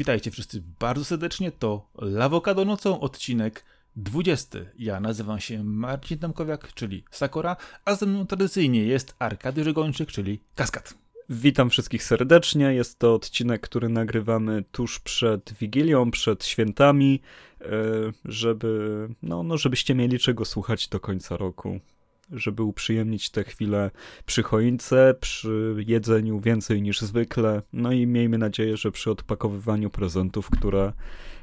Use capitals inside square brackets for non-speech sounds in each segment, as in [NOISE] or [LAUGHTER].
Witajcie wszyscy bardzo serdecznie. To Lawokado nocą, odcinek 20. Ja nazywam się Marcin Tomkowiak, czyli Sakura, a ze mną tradycyjnie jest Arkadiusz Gończyk, czyli Kaskad. Witam wszystkich serdecznie. Jest to odcinek, który nagrywamy tuż przed Wigilią, przed świętami, e, żeby, no, no, żebyście mieli czego słuchać do końca roku żeby uprzyjemnić te chwile przy choince, przy jedzeniu więcej niż zwykle. No i miejmy nadzieję, że przy odpakowywaniu prezentów, które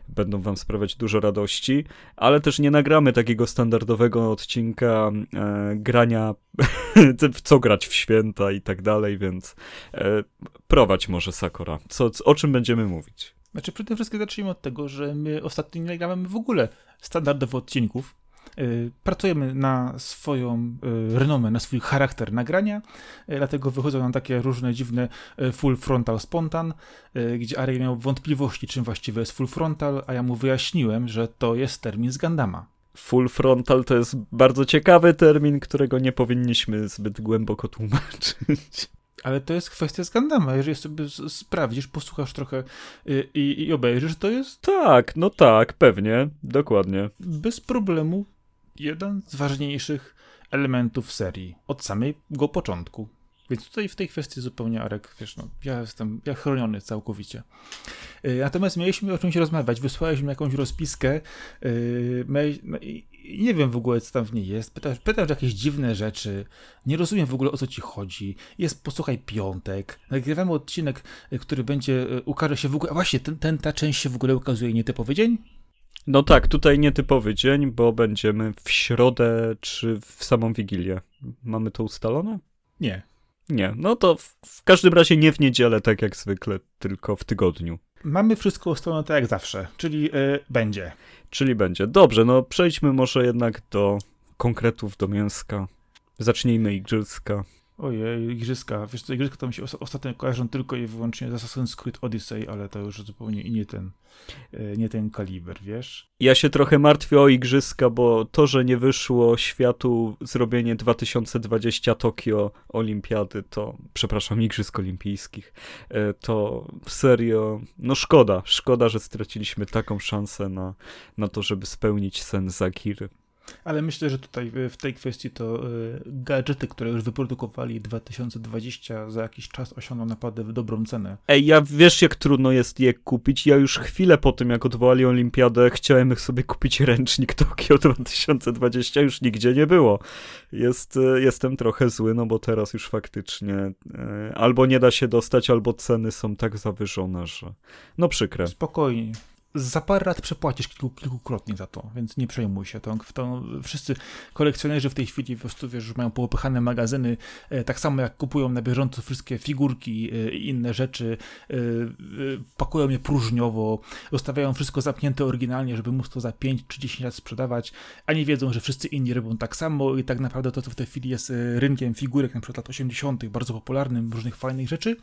będą wam sprawiać dużo radości, ale też nie nagramy takiego standardowego odcinka e, grania, [LAUGHS] w co grać w święta i tak dalej, więc e, prowadź może Sakura. Co, o czym będziemy mówić? Znaczy, przede wszystkim zacznijmy od tego, że my ostatnio nie nagramy w ogóle standardowo odcinków, pracujemy na swoją y, renomę, na swój charakter nagrania, y, dlatego wychodzą nam takie różne dziwne full frontal spontan, gdzie Arey miał wątpliwości, czym właściwie jest full frontal, a ja mu wyjaśniłem, że to jest termin z Gandama. Full frontal to jest bardzo ciekawy termin, którego nie powinniśmy zbyt głęboko tłumaczyć. Ale to jest kwestia z Gandama. Jeżeli sobie sprawdzisz, posłuchasz trochę i, i obejrzysz, to jest. Tak, no tak, pewnie, dokładnie. Bez problemu jeden z ważniejszych elementów serii od samego początku. Więc tutaj w tej kwestii zupełnie Arek, wiesz, no, ja jestem ja chroniony całkowicie. Yy, natomiast mieliśmy o czymś rozmawiać, wysłałeś mi jakąś rozpiskę, yy, nie wiem w ogóle, co tam w niej jest, pytasz, pytasz jakieś dziwne rzeczy, nie rozumiem w ogóle, o co ci chodzi, jest, posłuchaj, piątek, nagrywamy odcinek, y, który będzie, y, ukaże się w ogóle, a właśnie, ten, ten, ta część się w ogóle ukazuje nietypowy dzień? No tak, tutaj nietypowy dzień, bo będziemy w środę czy w samą Wigilię. Mamy to ustalone? Nie. Nie, no to w, w każdym razie nie w niedzielę, tak jak zwykle, tylko w tygodniu. Mamy wszystko ustalone tak jak zawsze, czyli yy, będzie. Czyli będzie. Dobrze, no przejdźmy może jednak do konkretów, do mięska. Zacznijmy igrzyska. Ojej, igrzyska. Wiesz co, igrzyska to mi się ostatnio kojarzą tylko i wyłącznie z Assassin's Creed Odyssey, ale to już zupełnie nie ten, e, nie ten kaliber, wiesz? Ja się trochę martwię o igrzyska, bo to, że nie wyszło światu zrobienie 2020 Tokio Olimpiady, to, przepraszam, Igrzysk Olimpijskich, e, to serio, no szkoda, szkoda, że straciliśmy taką szansę na, na to, żeby spełnić sen Zagiry. Ale myślę, że tutaj w tej kwestii to y, gadżety, które już wyprodukowali 2020 za jakiś czas osiągną naprawdę dobrą cenę. Ej, ja wiesz jak trudno jest je kupić. Ja już chwilę po tym, jak odwołali olimpiadę, chciałem sobie kupić ręcznik Tokio 2020, już nigdzie nie było. Jest, y, jestem trochę zły, no bo teraz już faktycznie y, albo nie da się dostać, albo ceny są tak zawyżone, że no przykre. Spokojnie za parę lat przepłacisz kilku, kilkukrotnie za to, więc nie przejmuj się. To, to wszyscy kolekcjonerzy w tej chwili po prostu wiesz, mają poopychane magazyny, e, tak samo jak kupują na bieżąco wszystkie figurki e, i inne rzeczy, e, pakują je próżniowo, zostawiają wszystko zamknięte oryginalnie, żeby móc to za 5 czy 10 lat sprzedawać, a nie wiedzą, że wszyscy inni robią tak samo i tak naprawdę to, co w tej chwili jest rynkiem figurek, na przykład lat 80., bardzo popularnym, różnych fajnych rzeczy,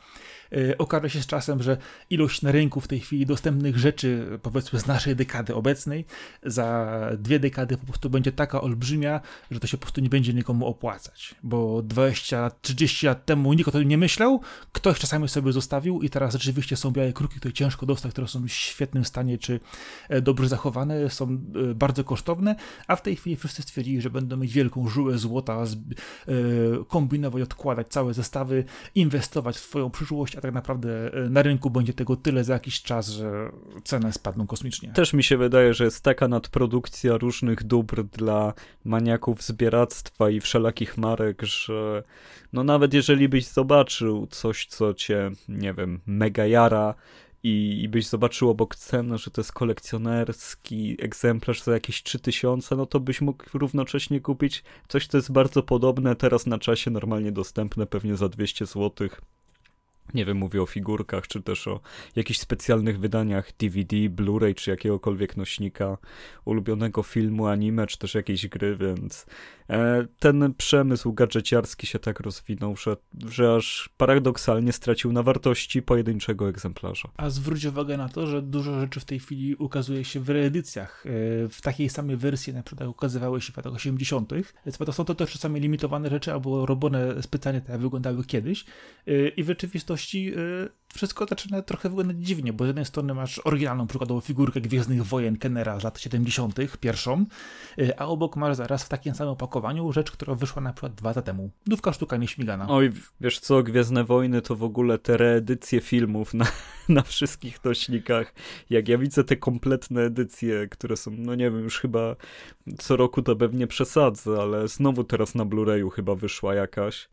okaże się z czasem, że ilość na rynku w tej chwili dostępnych rzeczy powiedzmy z naszej dekady obecnej, za dwie dekady po prostu będzie taka olbrzymia, że to się po prostu nie będzie nikomu opłacać. Bo 20, 30 lat temu nikt o tym nie myślał, ktoś czasami sobie zostawił i teraz rzeczywiście są białe kruki, które ciężko dostać, które są w świetnym stanie, czy e, dobrze zachowane, są e, bardzo kosztowne, a w tej chwili wszyscy stwierdzili, że będą mieć wielką żułę złota, e, kombinować, odkładać całe zestawy, inwestować w swoją przyszłość, a tak naprawdę na rynku będzie tego tyle za jakiś czas, że spadnie spadną kosmicznie. Też mi się wydaje, że jest taka nadprodukcja różnych dóbr dla maniaków zbieractwa i wszelakich marek, że no nawet jeżeli byś zobaczył coś, co cię, nie wiem, mega jara, i, i byś zobaczył obok ceny, że to jest kolekcjonerski egzemplarz za jakieś 3000, no to byś mógł równocześnie kupić coś, co jest bardzo podobne, teraz na czasie normalnie dostępne, pewnie za 200 zł nie wiem, mówię o figurkach, czy też o jakichś specjalnych wydaniach DVD, Blu-ray, czy jakiegokolwiek nośnika ulubionego filmu, anime, czy też jakiejś gry, więc E, ten przemysł gadżeciarski się tak rozwinął, że, że aż paradoksalnie stracił na wartości pojedynczego egzemplarza. A zwróć uwagę na to, że dużo rzeczy w tej chwili ukazuje się w reedycjach. E, w takiej samej wersji na przykład ukazywały się w latach 80. Więc to są to też czasami limitowane rzeczy albo robione specjalnie tak, jak wyglądały kiedyś. E, I w rzeczywistości wartości wszystko zaczyna trochę wyglądać dziwnie, bo z jednej strony masz oryginalną przykładowo figurkę Gwiezdnych Wojen Kenera z lat 70., pierwszą, y, a obok masz zaraz w takim samym opakowaniu rzecz, która wyszła na przykład dwa lata temu. Nówka sztuka nieśmigana. Oj, wiesz co, Gwiezdne Wojny to w ogóle te reedycje filmów na, [LAUGHS] na wszystkich nośnikach. Jak ja widzę te kompletne edycje, które są, no nie wiem, już chyba co roku to pewnie przesadzę, ale znowu teraz na Blu-rayu chyba wyszła jakaś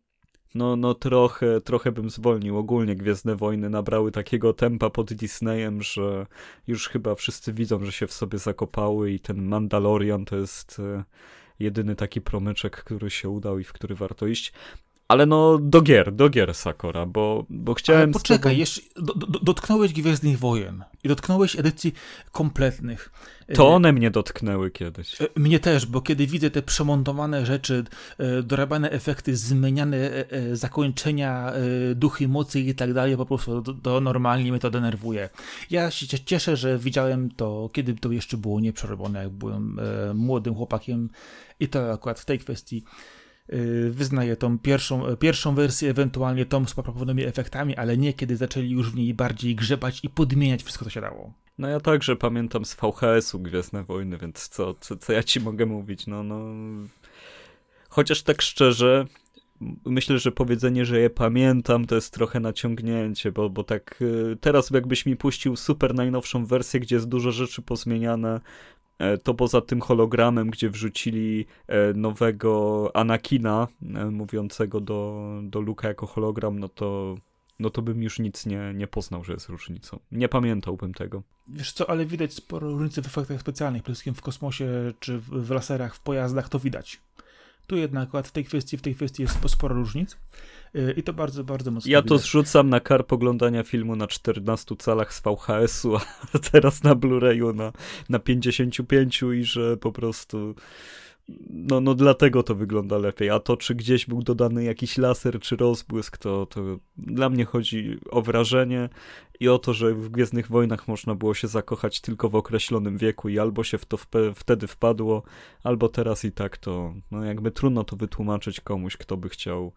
no, no trochę, trochę bym zwolnił. Ogólnie Gwiezdne Wojny nabrały takiego tempa pod Disneyem, że już chyba wszyscy widzą, że się w sobie zakopały i ten Mandalorian to jest e, jedyny taki promyczek, który się udał i w który warto iść. Ale no, do gier, do gier Sakora, bo, bo chciałem... Ale poczekaj, jeszcze do, do, dotknąłeś Gwiezdnych Wojen i dotknąłeś edycji kompletnych. To one mnie dotknęły kiedyś. E, mnie też, bo kiedy widzę te przemontowane rzeczy, e, dorabiane efekty, zmieniane e, zakończenia, duchy mocy i tak dalej, po prostu to normalnie mnie to denerwuje. Ja się cieszę, że widziałem to, kiedy to jeszcze było nieprzerobione, jak byłem młodym chłopakiem i to akurat w tej kwestii Y, wyznaję tą pierwszą, e, pierwszą wersję, ewentualnie tą z poprawnymi efektami, ale nie kiedy zaczęli już w niej bardziej grzebać i podmieniać wszystko, co się dało. No ja także pamiętam z VHS-u Gwiezdne Wojny, więc co, co, co ja ci mogę mówić? No, no... Chociaż tak szczerze, myślę, że powiedzenie, że je pamiętam, to jest trochę naciągnięcie, bo, bo tak y, teraz jakbyś mi puścił super najnowszą wersję, gdzie jest dużo rzeczy pozmieniane, to poza tym hologramem, gdzie wrzucili e, nowego Anakina, e, mówiącego do, do Luka jako hologram, no to, no to bym już nic nie, nie poznał, że jest różnicą. Nie pamiętałbym tego. Wiesz co, ale widać sporo różnicy w efektach specjalnych, przede wszystkim w kosmosie czy w, w laserach, w pojazdach, to widać. Tu jednak akurat w tej kwestii, w tej kwestii jest sporo różnic. Y, I to bardzo, bardzo mocno. Ja to zrzucam na karp oglądania filmu na 14 calach z VHS-u, [LAUGHS] a teraz na Blu-rayu na, na 55 i że po prostu no, no dlatego to wygląda lepiej. A to, czy gdzieś był dodany jakiś laser czy rozbłysk, to, to dla mnie chodzi o wrażenie i o to, że w Gwiezdnych Wojnach można było się zakochać tylko w określonym wieku i albo się w to wtedy wpadło, albo teraz i tak to, no jakby trudno to wytłumaczyć komuś, kto by chciał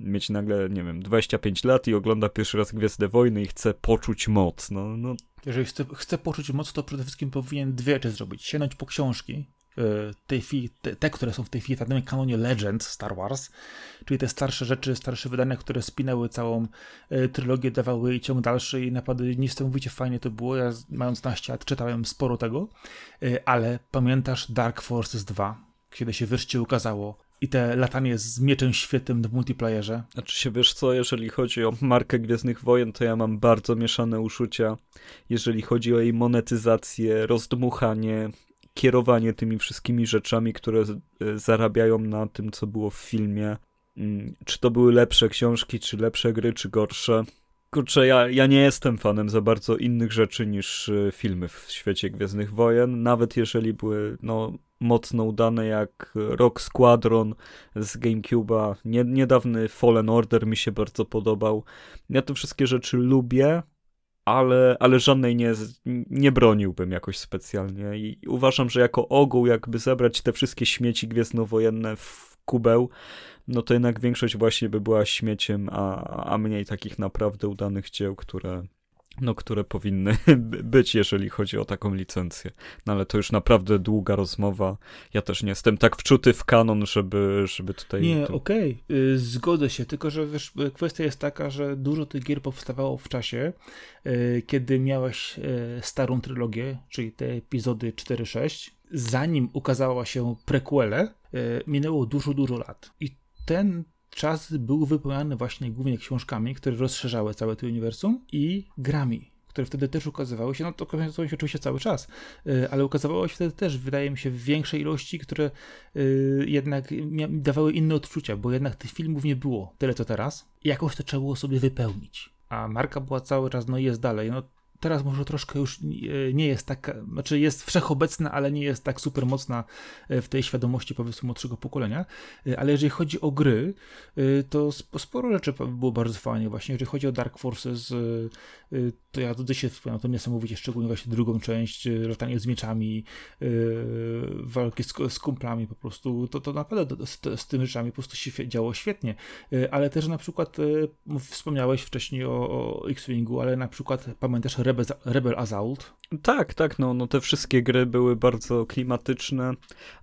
mieć nagle, nie wiem, 25 lat i ogląda pierwszy raz Gwiezdne Wojny i chce poczuć moc. No, no. Jeżeli chce, chce poczuć moc, to przede wszystkim powinien dwie rzeczy zrobić. Sięgnąć po książki, e, te, te, które są w tej chwili w tak kanonie Legend Star Wars, czyli te starsze rzeczy, starsze wydania, które spinały całą e, trylogię, dawały ciąg dalszy i naprawdę niesamowicie fajnie to było. Ja mając naście lat czytałem sporo tego, e, ale pamiętasz Dark Forces 2, kiedy się wreszcie ukazało i te latanie z mieczem świetnym w multiplayerze. Znaczy się, wiesz co, jeżeli chodzi o markę Gwiezdnych Wojen, to ja mam bardzo mieszane uczucia. Jeżeli chodzi o jej monetyzację, rozdmuchanie, kierowanie tymi wszystkimi rzeczami, które e, zarabiają na tym, co było w filmie. Mm, czy to były lepsze książki, czy lepsze gry, czy gorsze. Kurczę, ja, ja nie jestem fanem za bardzo innych rzeczy niż e, filmy w świecie Gwiezdnych Wojen, nawet jeżeli były, no, mocno udane jak Rock Squadron z GameCube'a. Nie, niedawny Fallen Order mi się bardzo podobał. Ja te wszystkie rzeczy lubię, ale, ale żadnej nie, nie broniłbym jakoś specjalnie. I uważam, że jako ogół, jakby zebrać te wszystkie śmieci gwiezdnowojenne w kubeł, no to jednak większość właśnie by była śmieciem, a, a mniej takich naprawdę udanych dzieł, które, no, które powinny [LAUGHS] być, jeżeli chodzi o taką licencję. No ale to już naprawdę długa rozmowa. Ja też nie jestem tak wczuty w kanon, żeby, żeby tutaj... Nie, okej, okay. zgodzę się, tylko że wiesz, kwestia jest taka, że dużo tych gier powstawało w czasie, y, kiedy miałeś y, starą trylogię, czyli te epizody 4-6. Zanim ukazała się prequele, minęło dużo, dużo lat. I ten czas był wypełniany właśnie głównie książkami, które rozszerzały całe to uniwersum i grami, które wtedy też ukazywały się, no to ukazywały się oczywiście cały czas, y, ale ukazywało się wtedy też, wydaje mi się, w większej ilości, które y, jednak dawały inne odczucia, bo jednak tych filmów nie było tyle co teraz i jakoś to trzeba było sobie wypełnić. A marka była cały czas, no jest dalej, no teraz może troszkę już nie jest tak, znaczy jest wszechobecna, ale nie jest tak super mocna w tej świadomości powiedzmy młodszego pokolenia, ale jeżeli chodzi o gry, to sporo rzeczy było bardzo fajnie właśnie, jeżeli chodzi o Dark Forces, to ja do dzisiaj wspominam to niesamowicie, szczególnie właśnie drugą część, latanie z mieczami, walki z, z kumplami po prostu, to, to naprawdę z, z tymi rzeczami po prostu się działo świetnie, ale też na przykład wspomniałeś wcześniej o, o X-Wingu, ale na przykład pamiętasz Rebel, Rebel Assault? Tak, tak, no, no te wszystkie gry były bardzo klimatyczne,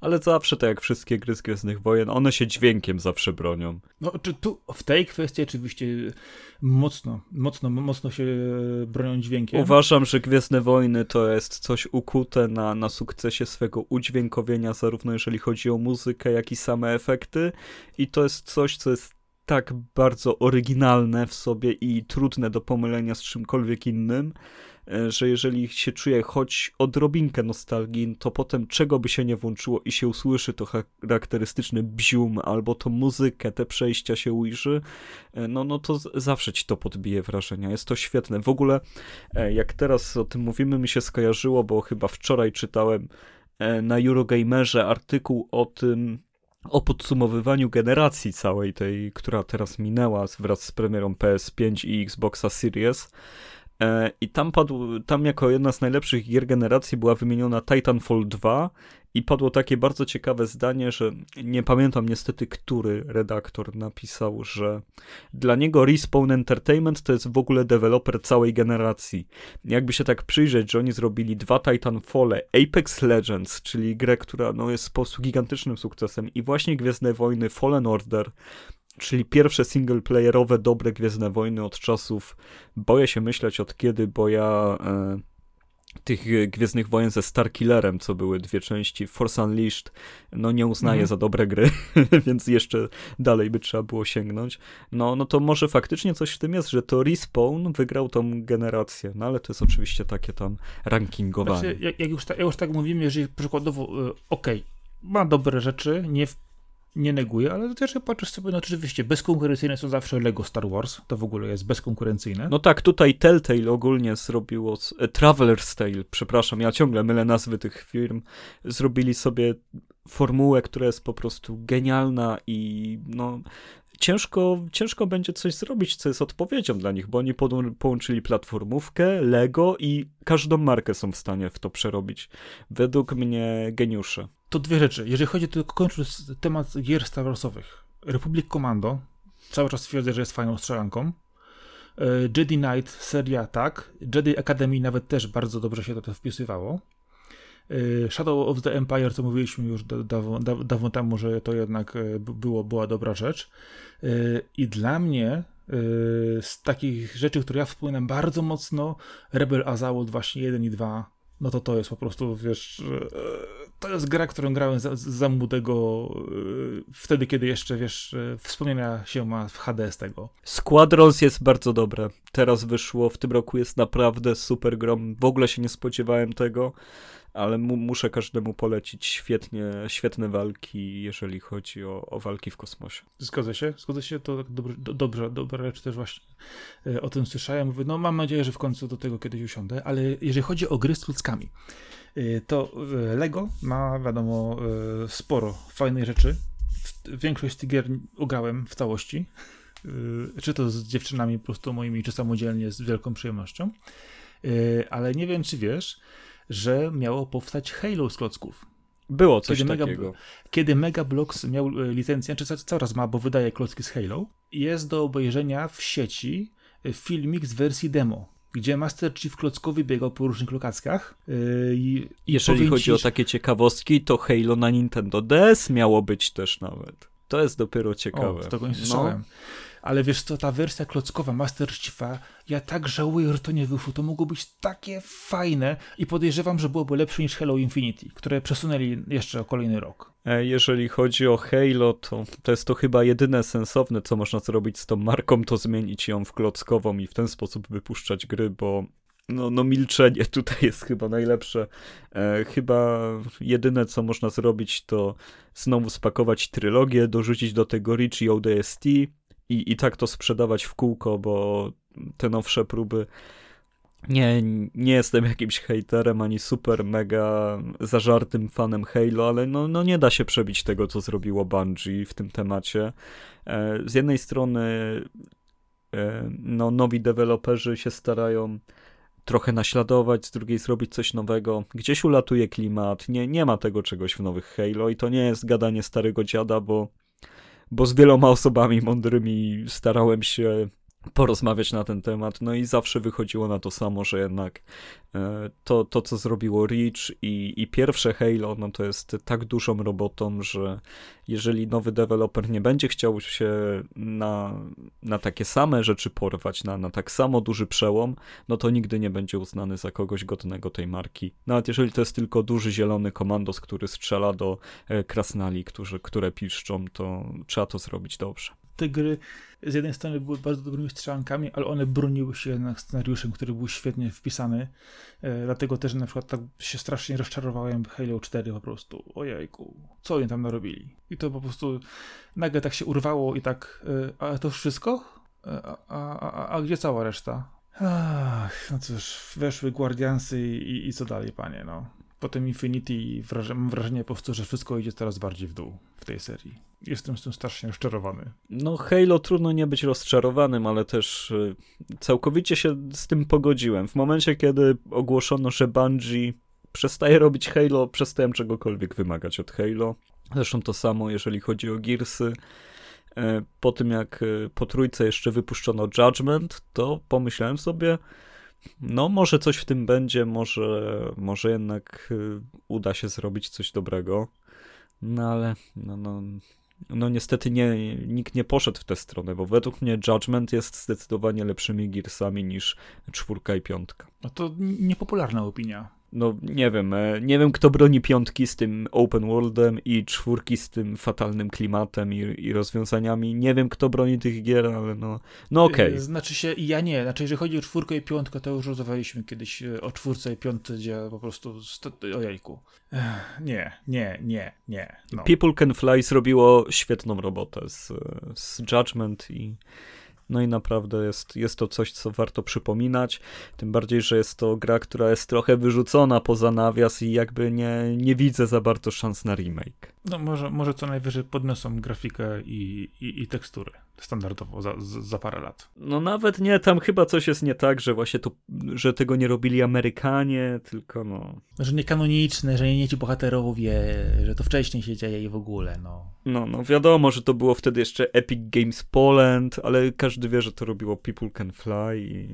ale zawsze tak jak wszystkie gry z Gwiezdnych Wojen, one się dźwiękiem zawsze bronią. No, czy tu w tej kwestii oczywiście mocno, mocno, mocno się bronią dźwiękiem. Uważam, że Gwiezdne Wojny to jest coś ukute na, na sukcesie swego udźwiękowienia, zarówno jeżeli chodzi o muzykę, jak i same efekty i to jest coś, co jest tak bardzo oryginalne w sobie i trudne do pomylenia z czymkolwiek innym, e, że jeżeli się czuje choć odrobinkę nostalgii, to potem czego by się nie włączyło i się usłyszy to charakterystyczny bzium, albo to muzykę, te przejścia się ujrzy, e, no, no to zawsze ci to podbije wrażenia. Jest to świetne. W ogóle, e, jak teraz o tym mówimy, mi się skojarzyło, bo chyba wczoraj czytałem na Eurogamerze artykuł o tym, o podsumowywaniu generacji całej tej, która teraz minęła wraz z premierą PS5 i Xboxa Series. E, I tam padł, tam jako jedna z najlepszych gier generacji była wymieniona Titanfall 2 i padło takie bardzo ciekawe zdanie, że nie pamiętam niestety, który redaktor napisał, że dla niego Respawn Entertainment to jest w ogóle deweloper całej generacji. Jakby się tak przyjrzeć, że oni zrobili dwa Titanfall, Apex Legends, czyli grę, która no, jest po prostu gigantycznym sukcesem i właśnie Gwiezdne Wojny Fallen Order, czyli pierwsze singleplayerowe dobre Gwiezdne Wojny od czasów, boję się myśleć od kiedy, bo ja... E, tych e, Gwiezdnych Wojen ze Starkillerem, co były dwie części, Force Unleashed, no nie uznaję mhm. za dobre gry, [LAUGHS] więc jeszcze dalej by trzeba było sięgnąć. No, no to może faktycznie coś w tym jest, że to Respawn wygrał tą generację, no ale to jest oczywiście takie tam rankingowanie. Znaczy, jak, już, ta, jak już tak mówimy, jeżeli przykładowo, y, okej, okay, ma dobre rzeczy, nie w nie neguję, ale też jak patrzysz sobie, no oczywiście bezkonkurencyjne są zawsze Lego Star Wars, to w ogóle jest bezkonkurencyjne. No tak, tutaj Telltale ogólnie zrobiło, e, Traveler's Tale, przepraszam, ja ciągle mylę nazwy tych firm, zrobili sobie formułę, która jest po prostu genialna i no ciężko, ciężko będzie coś zrobić, co jest odpowiedzią dla nich, bo oni połączyli platformówkę, Lego i każdą markę są w stanie w to przerobić. Według mnie geniusze. To dwie rzeczy. Jeżeli chodzi, to kończąc temat gier Star Warsowych. Republic Commando, cały czas twierdzę, że jest fajną strzelanką. E, Jedi Knight, seria tak. Jedi Academy nawet też bardzo dobrze się to wpisywało. E, Shadow of the Empire, co mówiliśmy już dawno, dawno temu, że to jednak e, było, była dobra rzecz. I dla mnie z takich rzeczy, które ja wspominam bardzo mocno, Rebel Assault właśnie 1 i 2, no to to jest po prostu, wiesz, to jest gra, którą grałem za, za młodego, yy, wtedy, kiedy jeszcze, wiesz, yy, wspomnienia się ma w HD z tego. Squadrons jest bardzo dobre. Teraz wyszło, w tym roku jest naprawdę super grom. W ogóle się nie spodziewałem tego, ale mu, muszę każdemu polecić świetnie, świetne walki, jeżeli chodzi o, o walki w kosmosie. Zgodzę się, się, to tak dobrze, do, dobrze, dobra rzecz też właśnie yy, o tym słyszałem. Mówię, no mam nadzieję, że w końcu do tego kiedyś usiądę, ale jeżeli chodzi o gry z ludzkami, Y, to y, Lego ma, wiadomo, sporo fajnych rzeczy. Większość z tych gier ugrałem w całości. Czy to z dziewczynami po prostu moimi, czy samodzielnie z wielką przyjemnością. Ale nie wiem, czy wiesz, że miało powstać Halo z klocków. Było coś kiedy takiego. Mega, kiedy Megablox miał licencję, czy cały czas ma, bo wydaje klocki z Halo, jest do obejrzenia w sieci filmik z wersji demo gdzie Master Chief klockowy biegał po różnych lokacjach. Yy, i Jeżeli chodzi ci, o takie ciekawostki, to Halo na Nintendo DS miało być też nawet. To jest dopiero ciekawe. O, tego nie słyszałem. No ale wiesz co, ta wersja klockowa Master Chiefa, ja tak żałuję, że to nie wyszło. To mogło być takie fajne i podejrzewam, że byłoby lepsze niż Halo Infinity, które przesunęli jeszcze o kolejny rok. E, jeżeli chodzi o Halo, to, to jest to chyba jedyne sensowne, co można zrobić z tą marką, to zmienić ją w klockową i w ten sposób wypuszczać gry, bo no, no milczenie [LAUGHS] tutaj jest chyba najlepsze. E, chyba jedyne, co można zrobić, to znowu spakować trylogię, dorzucić do tego Rich i ODST, i, i tak to sprzedawać w kółko, bo te nowsze próby nie, nie jestem jakimś hejterem, ani super mega zażartym fanem Halo, ale no, no nie da się przebić tego, co zrobiło Bungie w tym temacie. E, z jednej strony e, no, nowi deweloperzy się starają trochę naśladować, z drugiej zrobić coś nowego. Gdzieś ulatuje klimat, nie, nie ma tego czegoś w nowych Halo i to nie jest gadanie starego dziada, bo, bo z wieloma osobami mądrymi starałem się porozmawiać na ten temat, no i zawsze wychodziło na to samo, że jednak e, to, to co zrobiło Reach i, i pierwsze Halo, no to jest tak dużą robotą, że jeżeli nowy deweloper nie będzie chciał się na, na takie same rzeczy porwać, na, na tak samo duży przełom, no to nigdy nie będzie uznany za kogoś godnego tej marki. Nawet jeżeli to jest tylko duży zielony komandos, który strzela do e, krasnali, którzy, które piszczą, to trzeba to zrobić dobrze te gry z jednej strony były bardzo dobrymi strzelankami, ale one broniły się jednak scenariuszem, który był świetnie wpisany. E, dlatego też na przykład tak się strasznie rozczarowałem Halo 4 po prostu. Ojejku, co oni tam narobili? I to po prostu nagle tak się urwało i tak, e, a to wszystko? E, a, a, a, a gdzie cała reszta? Ach, no cóż, weszły Guardiansy i, i co dalej, panie, no. Potem Infinity wraż mam wrażenie po prostu, że wszystko idzie teraz bardziej w dół w tej serii. Jestem z tym strasznie rozczarowany. No Halo trudno nie być rozczarowanym, ale też y, całkowicie się z tym pogodziłem. W momencie, kiedy ogłoszono, że Bungie przestaje robić Halo, przestałem czegokolwiek wymagać od Halo. Zresztą to samo, jeżeli chodzi o Gearsy. E, po tym, jak y, po trójce jeszcze wypuszczono Judgment, to pomyślałem sobie, no może coś w tym będzie, może, może jednak y, uda się zrobić coś dobrego. No ale no, no, no niestety nie, nikt nie poszedł w tę stronę, bo według mnie Judgment jest zdecydowanie lepszymi Gearsami niż czwórka i piątka. No to niepopularna opinia no nie wiem, e, nie wiem kto broni piątki z tym open worldem i czwórki z tym fatalnym klimatem i, i rozwiązaniami. Nie wiem kto broni tych gier, ale no, no okej. Okay. Znaczy się, ja nie, znaczy jeżeli chodzi o czwórkę i piątkę, to już rozmawialiśmy kiedyś e, o czwórce i piątce, gdzie po prostu, o jajku. Nie, nie, nie, nie. No. People Can Fly zrobiło świetną robotę z, z Judgment i no i naprawdę jest, jest to coś, co warto przypominać. Tym bardziej, że jest to gra, która jest trochę wyrzucona poza nawias i jakby nie, nie widzę za bardzo szans na remake. No może, może co najwyżej podniosą grafikę i, i, i tekstury standardowo za, za parę lat. No nawet nie, tam chyba coś jest nie tak, że właśnie to, że tego nie robili Amerykanie, tylko no... Że nie kanoniczne, że nie ci bohaterowie, że to wcześniej się dzieje i w ogóle, no. No, no wiadomo, że to było wtedy jeszcze Epic Games Poland, ale każdy wie, że to robiło People Can Fly i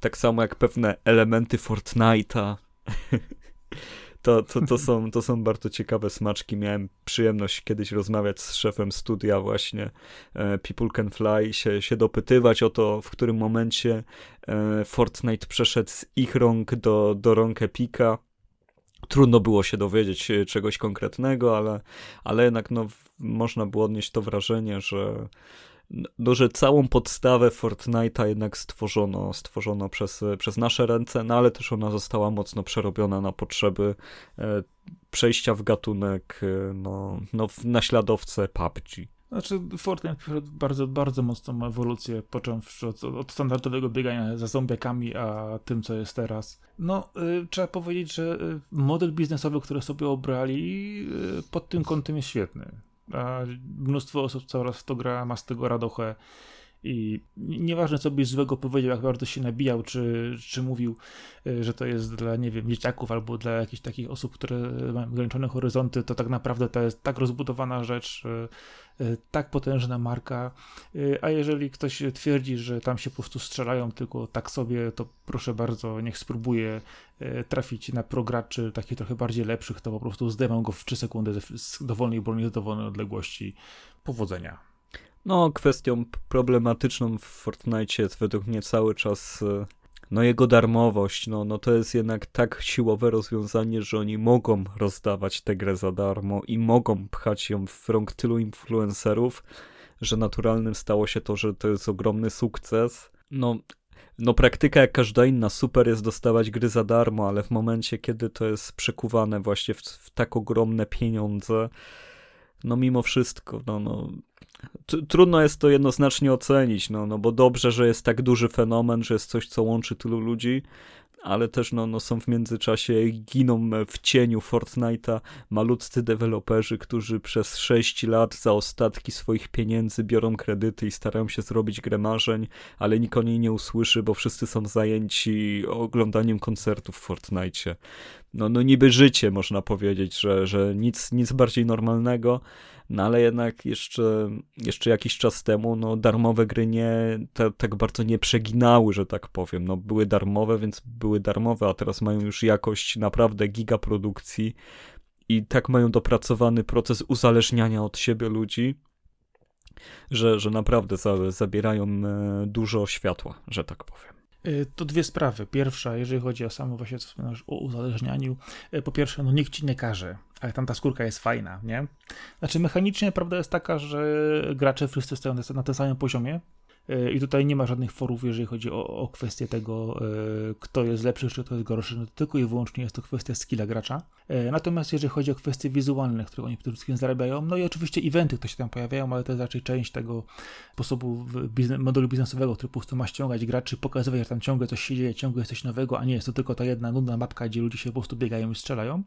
tak samo jak pewne elementy Fortnite'a. [LAUGHS] to, to, to, są, to są bardzo ciekawe smaczki. Miałem przyjemność kiedyś rozmawiać z szefem studia właśnie e, People Can Fly, się, się dopytywać o to, w którym momencie e, Fortnite przeszedł z ich rąk do, do rąk Epika. Trudno było się dowiedzieć e, czegoś konkretnego, ale, ale jednak no, można było odnieść to wrażenie, że no, że całą podstawę Fortnite'a jednak stworzono, stworzono przez, przez nasze ręce, no ale też ona została mocno przerobiona na potrzeby e, przejścia w gatunek, e, no, no w naśladowcę PUBG. Znaczy, Fortnite bardzo, bardzo mocną ewolucję, począwszy od, od, standardowego biegania za zombiakami, a tym, co jest teraz. No, y, trzeba powiedzieć, że y, model biznesowy, który sobie obrali, y, pod tym kątem jest świetny a mnóstwo osób coraz w to gra, ma z tego radochę. I nieważne co byś złego powiedział, jak bardzo się nabijał, czy, czy mówił, e, że to jest dla, nie wiem, dzieciaków albo dla jakichś takich osób, które mają ograniczone horyzonty, to tak naprawdę to jest tak rozbudowana rzecz, e, tak potężna marka, a jeżeli ktoś twierdzi, że tam się po prostu strzelają tylko tak sobie, to proszę bardzo, niech spróbuje trafić na prograczy takich trochę bardziej lepszych, to po prostu zdejmą go w 3 sekundy z dowolnej broni, z dowolnej odległości. Powodzenia. No, kwestią problematyczną w Fortnite jest według mnie cały czas e, no jego darmowość, no, no to jest jednak tak siłowe rozwiązanie, że oni mogą rozdawać tę grę za darmo i mogą pchać ją w rąk tylu influencerów, że naturalnym stało się to, że to jest ogromny sukces. No, no praktyka jak każda inna, super jest dostawać gry za darmo, ale w momencie, kiedy to jest przekuwane właśnie w, w tak ogromne pieniądze, no mimo wszystko, no, no trudno jest to jednoznacznie ocenić, no, no bo dobrze, że jest tak duży fenomen, że jest coś, co łączy tylu ludzi, ale też no, no są w międzyczasie, giną w cieniu Fortnite'a malutcy deweloperzy, którzy przez 6 lat za ostatki swoich pieniędzy biorą kredyty i starają się zrobić grę marzeń, ale nikt o niej nie usłyszy, bo wszyscy są zajęci oglądaniem koncertów w Fortnite'cie. No, no niby życie, można powiedzieć, że, że nic, nic bardziej normalnego, no ale jednak jeszcze, jeszcze jakiś czas temu no, darmowe gry nie te, tak bardzo nie przeginały, że tak powiem. No, były darmowe, więc były darmowe, a teraz mają już jakość naprawdę gigaprodukcji i tak mają dopracowany proces uzależniania od siebie ludzi, że, że naprawdę za, zabierają e, dużo światła, że tak powiem. E, to dwie sprawy. Pierwsza, jeżeli chodzi o samo właśnie, co wspomniałeś o uzależnianiu. E, po pierwsze, no nikt ci nie każe ale tam ta skórka jest fajna, nie? Znaczy mechanicznie prawda jest taka, że gracze wszyscy stoją na tym samym poziomie i tutaj nie ma żadnych forów, jeżeli chodzi o, o kwestię tego, e, kto jest lepszy, czy kto jest gorszy, no tylko i wyłącznie jest to kwestia skilla gracza. E, natomiast jeżeli chodzi o kwestie wizualne, które oni przede wszystkim zarabiają, no i oczywiście eventy, które się tam pojawiają, ale to jest raczej część tego sposobu biznes, modelu biznesowego, który po prostu ma ściągać graczy, pokazywać, że tam ciągle coś się dzieje, ciągle jest coś nowego, a nie jest to tylko ta jedna nudna mapka, gdzie ludzie się po prostu biegają i strzelają.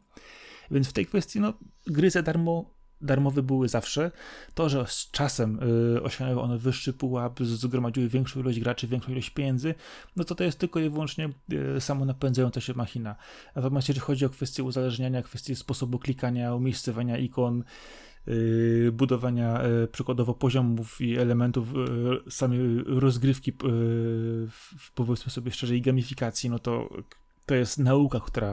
Więc w tej kwestii, no, gry za darmo darmowe były zawsze. To, że z czasem y, osiągnęły one wyższy pułap, zgromadziły większą ilość graczy, większą ilość pieniędzy, no to to jest tylko i wyłącznie y, samo napędzająca się machina. Natomiast jeżeli chodzi o kwestię uzależniania, kwestię sposobu klikania, umiejscowania ikon, y, budowania przykładowo poziomów i elementów samej rozgrywki, powiedzmy sobie szczerze, i gamifikacji, no to to jest nauka, która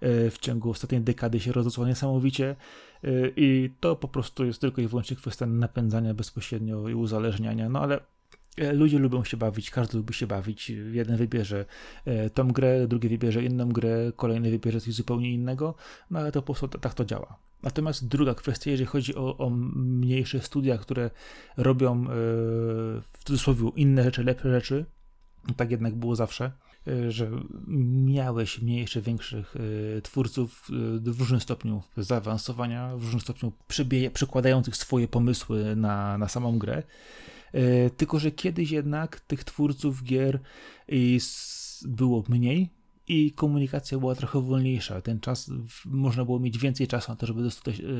e, w ciągu ostatniej dekady się rozrosła niesamowicie e, i to po prostu jest tylko i wyłącznie kwestia napędzania bezpośrednio i uzależniania, no ale e, Ludzie lubią się bawić, każdy lubi się bawić. Jeden wybierze tą grę, drugi wybierze inną grę, kolejny wybierze coś zupełnie innego, no ale to po prostu tak to działa. Natomiast druga kwestia, jeżeli chodzi o, o mniejsze studia, które robią w cudzysłowie inne rzeczy, lepsze rzeczy, tak jednak było zawsze że miałeś mniejszych, większych e, twórców e, w różnym stopniu zaawansowania, w różnym stopniu przekładających swoje pomysły na, na samą grę. Tylko, że kiedyś jednak tych twórców gier było mniej, i komunikacja była trochę wolniejsza. Ten czas, można było mieć więcej czasu na to, żeby do,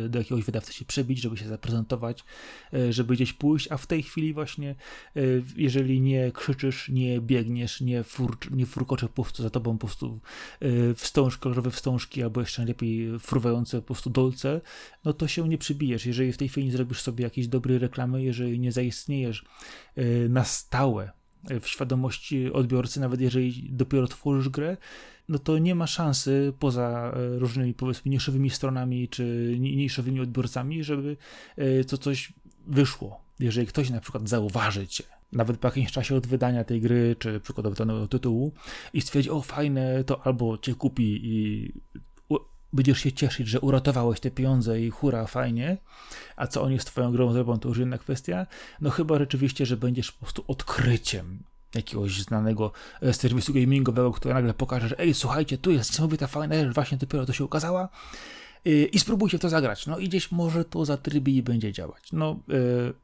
do jakiegoś wydawcy się przebić, żeby się zaprezentować, e, żeby gdzieś pójść, a w tej chwili właśnie, e, jeżeli nie krzyczysz, nie biegniesz, nie, fur, nie furkocze po prostu za tobą po prostu e, wstąż, kolorowe wstążki, albo jeszcze lepiej fruwające po prostu dolce, no to się nie przybijesz. Jeżeli w tej chwili nie zrobisz sobie jakiejś dobrej reklamy, jeżeli nie zaistniejesz na stałe w świadomości odbiorcy, nawet jeżeli dopiero tworzysz grę, no to nie ma szansy poza e, różnymi powiedzmy niszowymi stronami czy niszowymi odbiorcami, żeby e, to coś wyszło. Jeżeli ktoś na przykład zauważy cię, nawet po jakimś czasie od wydania tej gry, czy przykładowo danego tytułu i stwierdzi, o fajne, to albo cię kupi i będziesz się cieszyć, że uratowałeś te pieniądze i hura, fajnie, a co oni z twoją grą zrobią, to już inna kwestia, no chyba rzeczywiście, że będziesz po prostu odkryciem jakiegoś znanego e, serwisu gamingowego, który nagle pokaże, że ej, słuchajcie, tu jest niesamowita fajna rzecz, właśnie dopiero to się ukazała yy, i spróbujcie w to zagrać. No i gdzieś może to zatrybi i będzie działać. No, yy,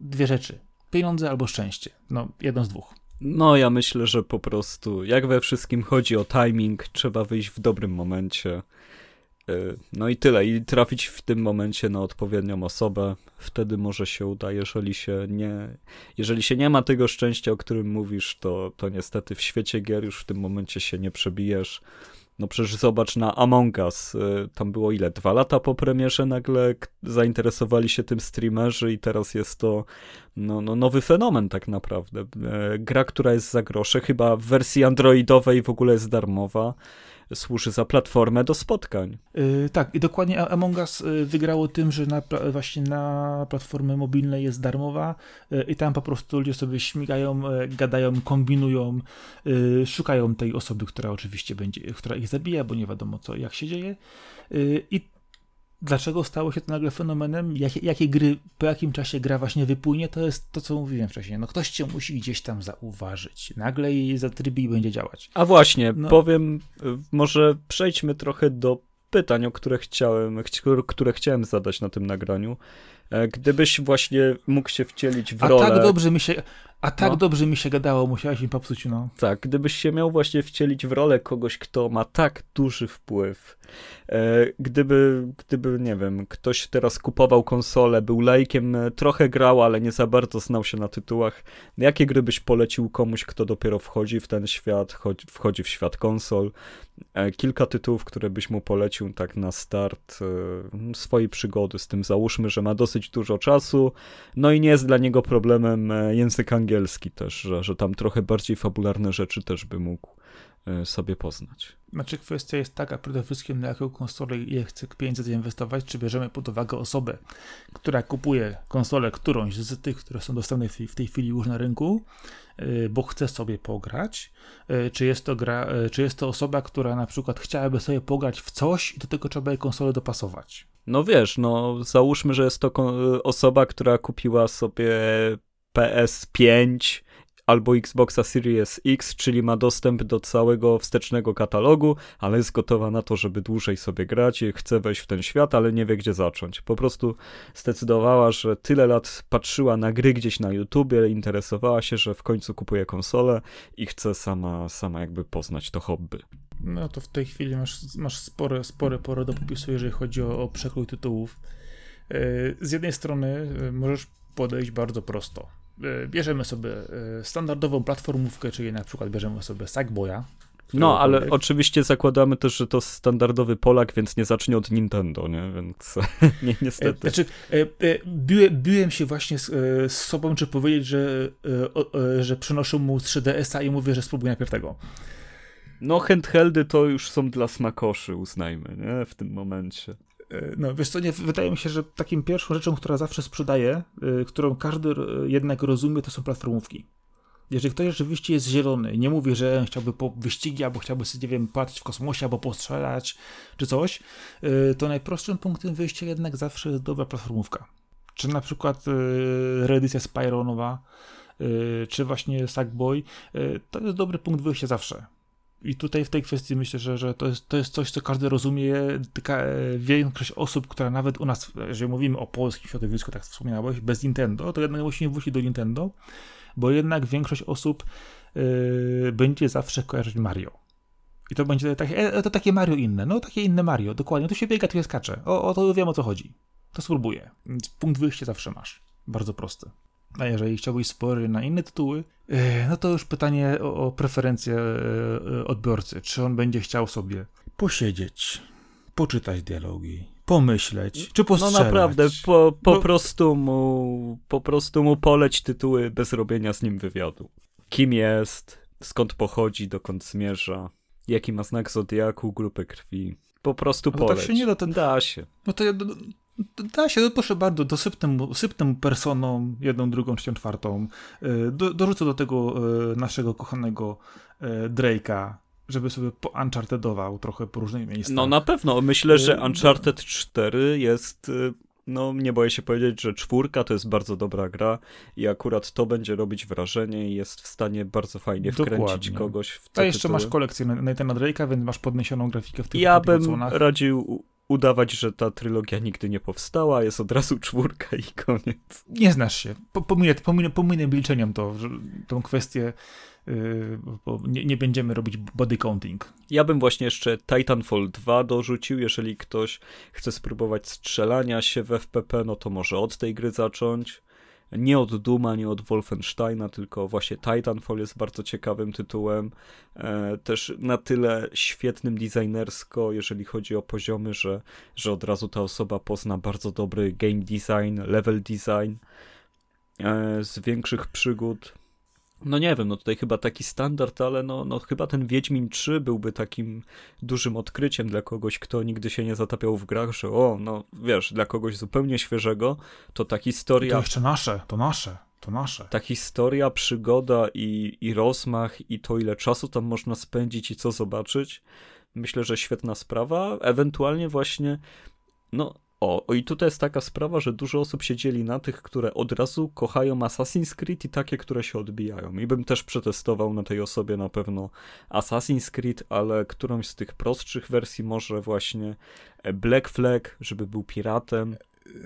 dwie rzeczy. Pieniądze albo szczęście. No, jedno z dwóch. No, ja myślę, że po prostu, jak we wszystkim chodzi o timing, trzeba wyjść w dobrym momencie. Y, no i tyle. I trafić w tym momencie na odpowiednią osobę. Wtedy może się uda. Jeżeli się nie, jeżeli się nie ma tego szczęścia, o którym mówisz, to, to niestety w świecie gier już w tym momencie się nie przebijesz. No przecież zobacz na Among Us. Y, tam było ile? Dwa lata po premierze nagle zainteresowali się tym streamerzy i teraz jest to no, no, nowy fenomen tak naprawdę. Y, gra, która jest za grosze, chyba w wersji androidowej w ogóle jest darmowa służy za platformę do spotkań. Yy, tak, i dokładnie Among Us y, wygrało tym, że na, właśnie na platformie mobilnej jest darmowa yy, i tam po prostu ludzie sobie śmigają, yy, gadają, kombinują, y, szukają tej osoby, która oczywiście będzie, która ich zabija, bo nie wiadomo co, jak się dzieje. Y, I Dlaczego stało się to nagle fenomenem? Jakie, jakie gry, po jakim czasie gra właśnie wypłynie, to jest to, co mówiłem wcześniej. No ktoś cię musi gdzieś tam zauważyć. Nagle jej zatrybi i będzie działać. A właśnie, no. powiem, może przejdźmy trochę do pytań, o które chciałem, które chciałem zadać na tym nagraniu. E, gdybyś właśnie mógł się wcielić w rolę... A tak dobrze mi się, a tak no. dobrze mi się gadało, musiałeś mi popsuć, no. Tak, gdybyś się miał właśnie wcielić w rolę kogoś, kto ma tak duży wpływ. E, gdyby, gdyby, nie wiem, ktoś teraz kupował konsolę, był lajkiem, e, trochę grał, ale nie za bardzo znał się na tytułach, jakie gry byś polecił komuś, kto dopiero wchodzi w ten świat, wchodzi w świat konsol? E, kilka tytułów, które byś mu polecił tak na start swojej przygody z tym. Załóżmy, że ma dosyć dużo czasu, no i nie jest dla niego problemem język angielski angielski też, że, że tam trochę bardziej fabularne rzeczy też by mógł e, sobie poznać. Znaczy kwestia jest taka przede wszystkim na jaką konsolę je chce pieniędzy zainwestować, czy bierzemy pod uwagę osobę, która kupuje konsolę którąś z tych, które są dostępne w tej chwili już na rynku, e, bo chce sobie pograć, e, czy jest to gra, czy jest to osoba, która na przykład chciałaby sobie pograć w coś i do tego trzeba jej konsolę dopasować. No wiesz, no załóżmy, że jest to osoba, która kupiła sobie PS5 albo Xboxa Series X, czyli ma dostęp do całego wstecznego katalogu, ale jest gotowa na to, żeby dłużej sobie grać, chce wejść w ten świat, ale nie wie gdzie zacząć. Po prostu zdecydowała, że tyle lat patrzyła na gry gdzieś na YouTubie, interesowała się, że w końcu kupuje konsolę i chce sama, sama jakby poznać to hobby. No to w tej chwili masz, masz spore, spore pole do popisu, jeżeli chodzi o, o przekrój tytułów. E, z jednej strony e, możesz podejść bardzo prosto E, bierzemy sobie e, standardową platformówkę, czyli na przykład bierzemy sobie Sackboya. No, ale oczywiście zakładamy też, że to standardowy Polak, więc nie zacznie od Nintendo, nie? Więc [LAUGHS] nie, niestety. Znaczy, biłem, biłem się właśnie z, z, sobą, czy powiedzieć, że, że przynoszę mu 3DS-a i mówię, że spróbuję najpierw tego. No, handheldy to już są dla smakoszy, uznajmy, nie? W tym momencie. No, wiesz co, nie, wydaje mi się, że takim pierwszą rzeczą, która zawsze sprzedaje, y, którą każdy jednak rozumie, to są platformówki. Jeżeli ktoś rzeczywiście jest zielony, nie mówi, że chciałby po wyścigi, albo chciałby sobie, nie wiem, płacić w kosmosie, albo postrzelać, czy coś, y, to najprostszym punktem wyjścia jednak zawsze jest dobra platformówka. Czy na przykład y, reedycja Spyronowa, czy właśnie Sackboy, to jest dobry punkt wyjścia zawsze. I tutaj w tej kwestii myślę, że, że to, jest, to jest coś, co każdy rozumie. Taka e, większość osób, która nawet u nas, jeżeli mówimy o polskim środowisku, tak wspomniałeś, bez Nintendo, to jednak musimy wrócić do Nintendo, bo jednak większość osób yy, będzie zawsze kojarzyć Mario. I to będzie takie, e, to takie Mario inne, no takie inne Mario, dokładnie. Tu się biega, tu się skacze. O, o to wiem o co chodzi. To spróbuję. Punkt wyjścia zawsze masz. Bardzo prosty. A jeżeli chciałbyś spory na inne tytuły, e, no to już pytanie o, o preferencje e, odbiorcy. Czy on będzie chciał sobie posiedzieć, poczytać dialogi, pomyśleć, czy postrzelać. No naprawdę, po, po, no. prostu mu, po prostu mu poleć tytuły bez robienia z nim wywiadu. Kim jest, skąd pochodzi, dokąd zmierza, jaki ma znak zodiaku, grupę krwi. Po prostu poleć. No tak się nie da, ten... da się. No to ja, Da się, proszę bardzo, dosypnę sypnę personą, jedną, drugą, trzecią, czwartą. E, do, dorzucę do tego e, naszego kochanego e, Drake'a, żeby sobie unchartedował trochę po różnych miejscach. No na pewno, myślę, że Uncharted 4 jest, no nie boję się powiedzieć, że czwórka to jest bardzo dobra gra i akurat to będzie robić wrażenie i jest w stanie bardzo fajnie wkręcić Dokładnie. kogoś w te A jeszcze tytuły. masz kolekcję Nathana Drake'a, więc masz podniesioną grafikę w tych Ja bym radził udawać, że ta trylogia nigdy nie powstała, jest od razu czwórka i koniec. Nie znasz się. Pominę, pominę, pominę milczeniem to, tą kwestię, yy, bo nie, nie, będziemy robić body counting. Ja bym właśnie jeszcze Titanfall 2 dorzucił, jeżeli ktoś chce spróbować strzelania się w FPP, no to może od tej gry zacząć nie od Duma, nie od Wolfensteina, tylko właśnie Titanfall jest bardzo ciekawym tytułem. E, też na tyle świetnym designersko, jeżeli chodzi o poziomy, że, że od razu ta osoba pozna bardzo dobry game design, level design e, z większych przygód. No nie wiem, no tutaj chyba taki standard, ale no, no chyba ten Wiedźmin 3 byłby takim dużym odkryciem dla kogoś, kto nigdy się nie zatapiał w grach, że o, no wiesz, dla kogoś zupełnie świeżego, to ta historia... To jeszcze nasze, to nasze, to nasze. Ta historia, przygoda i, i rozmach i to ile czasu tam można spędzić i co zobaczyć, myślę, że świetna sprawa. Ewentualnie właśnie, no O, i tutaj jest taka sprawa, że dużo osób się dzieli na tych, które od razu kochają Assassin's Creed i takie, które się odbijają. I bym też przetestował na tej osobie na pewno Assassin's Creed, ale którąś z tych prostszych wersji może właśnie Black Flag, żeby był piratem.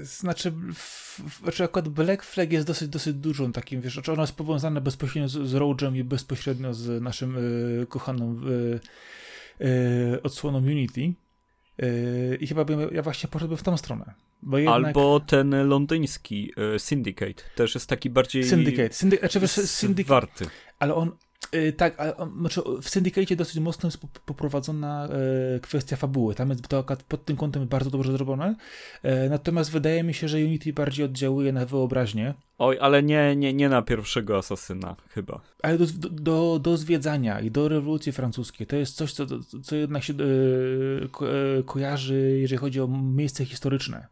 Znaczy, w, znaczy akurat Black Flag jest dosyć, dosyć dużą takim, wiesz, znaczy ono jest powiązane bezpośrednio z, z i bezpośrednio z naszym y, kochaną y, y, odsłoną Unity. Y, I chyba bym, ja właśnie poszedłbym w tą stronę. Jednak... Albo ten londyński y, Syndicate, też jest taki bardziej... Syndicate, Syndy... znaczy, Syndicate, warty. Ale on tak, ale znaczy w Syndicate'cie dosyć mocno jest poprowadzona e, kwestia fabuły. Tam jest to pod tym kątem bardzo dobrze zrobione. E, natomiast wydaje mi się, że Unity bardziej oddziałuje na wyobraźnię. Oj, ale nie, nie, nie na pierwszego asasyna, chyba. Ale do, do, do zwiedzania i do rewolucji francuskiej to jest coś, co, co jednak się e, ko, kojarzy, jeżeli chodzi o miejsce historyczne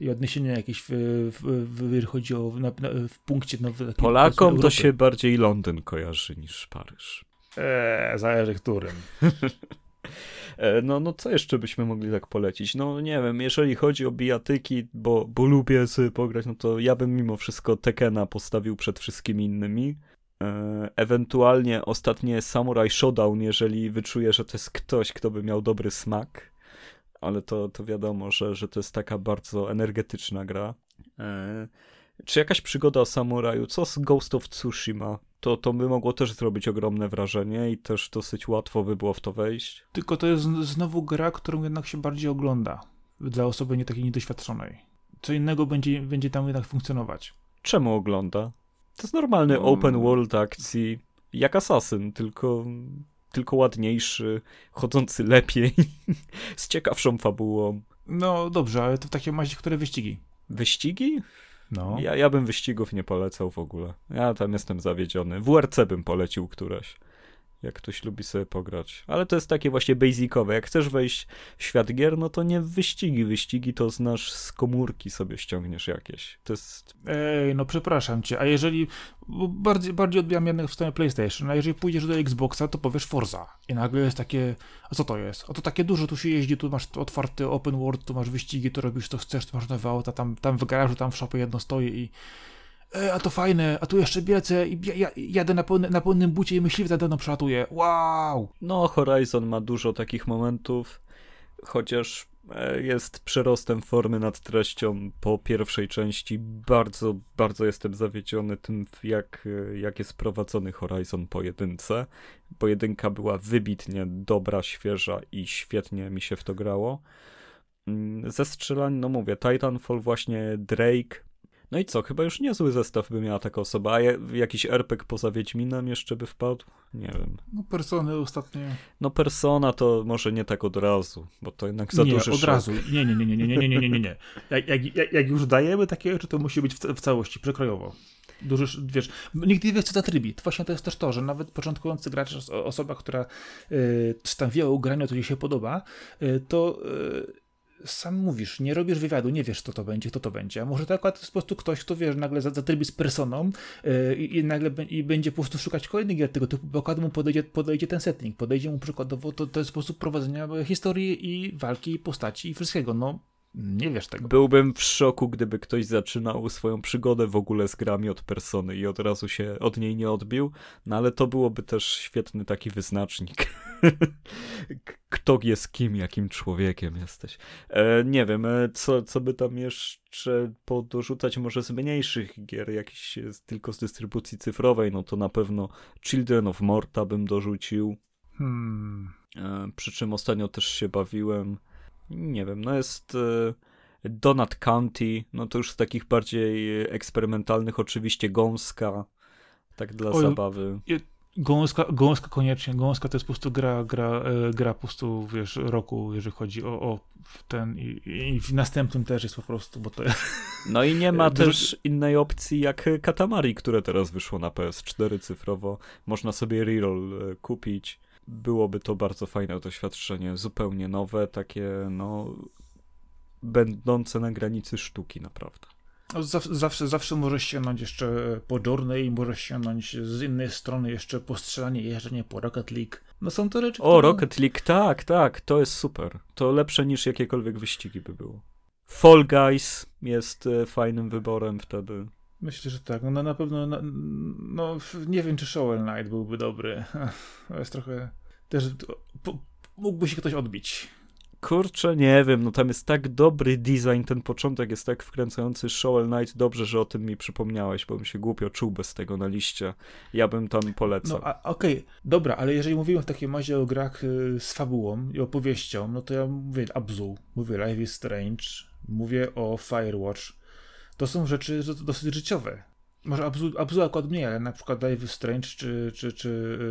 i odniesienia jakieś, w, w, w, chodzi o na, na, w punkcie. No, w Polakom to się bardziej Londyn kojarzy niż Paryż. Eee, zależy którym. [LAUGHS] E, no, no co jeszcze byśmy mogli tak polecić? No nie wiem, jeżeli chodzi o bijatyki, bo, bo lubię sobie pograć, no to ja bym mimo wszystko Tekena postawił przed wszystkimi innymi. E, ewentualnie ostatnie Samurai Showdown, jeżeli wyczuję, że to jest ktoś, kto by miał dobry smak ale to, to wiadomo, że, że to jest taka bardzo energetyczna gra. E, czy jakaś przygoda o samuraju? Co z Ghost of Tsushima? To, to by mogło też zrobić ogromne wrażenie i też dosyć łatwo by było w to wejść. Tylko to jest znowu gra, którą jednak się bardziej ogląda dla osoby nie takiej niedoświadczonej. Co innego będzie, będzie tam jednak funkcjonować. Czemu ogląda? To jest normalny no... open world akcji, jak Assassin, tylko tylko ładniejszy, chodzący lepiej, [LAUGHS] z ciekawszą fabułą. No dobrze, ale to w takim razie, które wyścigi? Wyścigi? No. Ja, ja bym wyścigów nie polecał w ogóle. Ja tam jestem zawiedziony. WRC bym polecił któreś jak ktoś lubi sobie pograć. Ale to jest takie właśnie basicowe. Jak chcesz wejść w świat gier, no to nie wyścigi. Wyścigi to znasz z komórki sobie ściągniesz jakieś. To jest... Ej, no przepraszam cię, a jeżeli... Bardziej, bardziej odbijam jednak w stronę PlayStation, a jeżeli pójdziesz do Xboxa, to powiesz Forza. I nagle jest takie... A co to jest? A to takie dużo, tu się jeździ, tu masz otwarty open world, tu masz wyścigi, tu robisz to chcesz, tu masz nowe auta, tam, tam w garażu, tam w shopie jedno stoi i e, a to fajne, a tu jeszcze bilecę i ja, jadę na, pełny, na pełnym bucie i myśliwy za mną przelatuje. Wow! No, Horizon ma dużo takich momentów, chociaż e, jest przerostem formy nad treścią po pierwszej części. Bardzo, bardzo jestem zawiedziony tym, jak, e, jak jest prowadzony Horizon po jedynce. Pojedynka była wybitnie dobra, świeża i świetnie mi się w to grało. Mm, ze strzelań, no mówię, Titanfall właśnie Drake no i co, chyba już niezły zestaw by miała taka osoba, a jakiś RPG poza Wiedźminem jeszcze by wpadł? Nie wiem. No Persony ostatnio. No Persona to może nie tak od razu, bo to jednak za nie, duży od razu. Nie, nie, nie, nie, nie, nie, nie, nie, nie, nie. Jak, jak, jak już dajemy takie rzeczy, to musi być w, w całości, przekrojowo. Duży, wiesz, nikt nie wie, co zatrybi. To właśnie to jest też to, że nawet początkujący gracz, osoba, która y, tam wie o graniu, co jej się podoba, y, to y, sam mówisz, nie robisz wywiadu, nie wiesz, kto to będzie, kto to będzie. A może to akurat jest po prostu ktoś, kto wiesz, nagle zatrybi z personą yy, i, nagle i będzie po prostu szukać kolejnych gier tego typu, bo akurat mu podejdzie, podejdzie ten setting, podejdzie mu przykładowo to, to sposób prowadzenia historii i walki, postaci i wszystkiego. No, nie wiesz tego. Byłbym w szoku, gdyby ktoś zaczynał swoją przygodę w ogóle z grami od persony i od razu się od niej nie odbił, no ale to byłoby też świetny taki wyznacznik. [LAUGHS] Kto jest kim, jakim człowiekiem jesteś. E, nie wiem, e, co, co by tam jeszcze podorzucać może z mniejszych gier, jakiś tylko z dystrybucji cyfrowej, no to na pewno Children of Morta bym dorzucił. Hmm. E, przy czym ostatnio też się bawiłem nie wiem, no jest e, Donut County, no to już z takich bardziej eksperymentalnych oczywiście Gąska, tak dla Oj, zabawy. Gąska, gąska koniecznie, gąska to jest po prostu gra, gra, e, gra po prostu, wiesz, roku, jeżeli chodzi o, o ten i, i, w następnym też jest po prostu, bo to [LAUGHS] No i nie ma też innej opcji jak Katamari, które teraz wyszło na PS4 cyfrowo. Można sobie reroll e, kupić byłoby to bardzo fajne doświadczenie, zupełnie nowe, takie no będące na granicy sztuki naprawdę. No, zawsze, zawsze możesz sięgnąć jeszcze po Journey, możesz sięgnąć z innej strony jeszcze po strzelanie jeżdżenie po Rocket League. No są to rzeczy, O, które... Rocket League, tak, tak, to jest super. To lepsze niż jakiekolwiek wyścigi by było. Fall Guys jest e, fajnym wyborem wtedy. Myślę, że tak. No na pewno, no, no nie wiem, czy Shovel Knight byłby dobry. [LAUGHS] To jest trochę też, po, mógłby się ktoś odbić. Kurczę, nie wiem, no tam jest tak dobry design, ten początek jest tak wkręcający Shovel Knight, dobrze, że o tym mi przypomniałeś, bo bym się głupio czuł bez tego na liście. Ja bym tam polecał. No, okej, okay. dobra, ale jeżeli mówimy w takiej mazie o grach y, z fabułą i opowieścią, no to ja mówię Abzu, mówię Life is Strange, mówię o Firewatch. To są rzeczy dosyć życiowe. Może Abzu, Abzu akurat mniej, ale na przykład Life Strange czy, czy, czy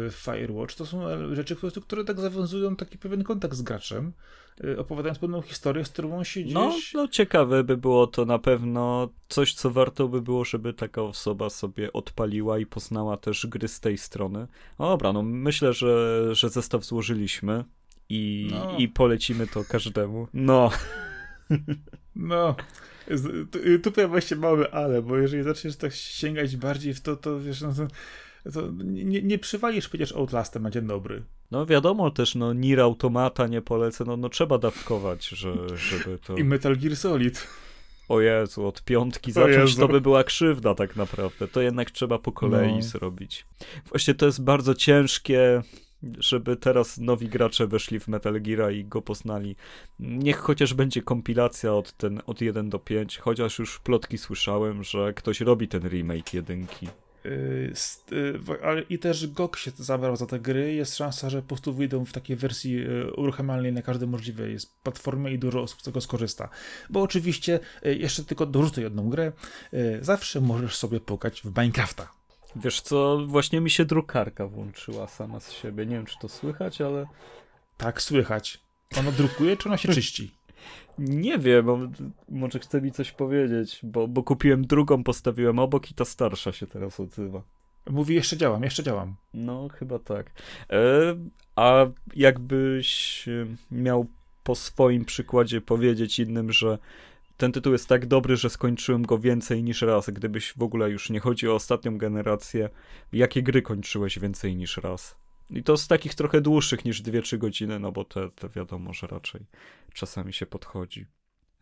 y, Firewatch to są rzeczy, które, które tak zawiązują taki pewien kontakt z graczem Y, opowiadając pewną historię, z którą się no, gdzieś... No, no ciekawe by było to na pewno coś, co warto by było, żeby taka osoba sobie odpaliła i poznała też gry z tej strony. No dobra, no myślę, że, że zestaw złożyliśmy i, no. i polecimy to każdemu. No. No. Tutaj właśnie mamy ale, bo jeżeli zaczniesz tak sięgać bardziej w to, to wiesz, no to to nie, nie przywalisz przecież Outlastem na dzień dobry. No wiadomo też, no Nier Automata nie polecę, no, no trzeba dawkować, że, żeby to... I Metal Gear Solid. O Jezu, od piątki zacząć to by była krzywda tak naprawdę. To jednak trzeba po kolei no. zrobić. Właśnie to jest bardzo ciężkie, żeby teraz nowi gracze weszli w Metal Gear i go poznali. Niech chociaż będzie kompilacja od, ten, od 1 do 5, chociaż już plotki słyszałem, że ktoś robi ten remake jedynki. Y, y, ale i też GOG się zabrał za te gry. Jest szansa, że po prostu wyjdą w takiej wersji y, uruchamialnej na każdej możliwej jest platformie i dużo osób z tego skorzysta. Bo oczywiście, jeszcze tylko dorzucę jedną grę, zawsze możesz sobie pokać w Minecrafta. Wiesz co, właśnie mi się drukarka włączyła sama z siebie. Nie wiem, czy to słychać, ale... Tak, słychać. Ona drukuje, czy ona się czyści? Nie wiem, może chce mi coś powiedzieć, bo, bo kupiłem drugą, postawiłem obok i ta starsza się teraz odzywa. Mówi, jeszcze działam, jeszcze działam. No, chyba tak. E, a jakbyś e, miał po swoim przykładzie powiedzieć innym, że ten tytuł jest tak dobry, że skończyłem go więcej niż raz. Gdybyś w ogóle już nie chodzi o ostatnią generację, jakie gry kończyłeś więcej niż raz? I to z takich trochę dłuższych niż 2-3 godziny, no bo te, te wiadomo, że raczej czasami się podchodzi.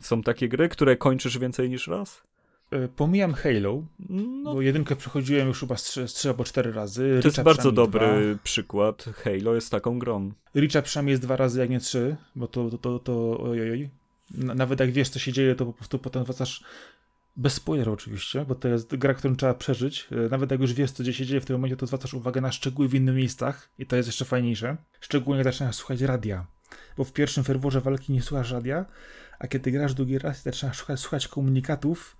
Są takie gry, które kończysz więcej niż raz? E, pomijam Halo, no. bo jedynkę przechodziłem już chyba z 3 albo 4 razy. To Richa jest bardzo dobry dwa. przykład. Halo jest taką grą. Richa przynajmniej jest dwa razy, jak nie trzy, bo to, to, to, to ojoj. Nawet jak wiesz, co się dzieje, to po prostu potem wracasz bez spoilerów oczywiście, bo to jest gra, którą trzeba przeżyć. E, nawet jak już wiesz, co się dzieje w tym momencie, to zwracasz uwagę na szczegóły w innych miejscach i to jest jeszcze fajniejsze. Szczególnie jak zaczynasz słuchać radia, bo w pierwszym ferworze walki nie słuchasz radia, a kiedy grasz drugi raz i zaczynasz słuchać, słuchać komunikatów,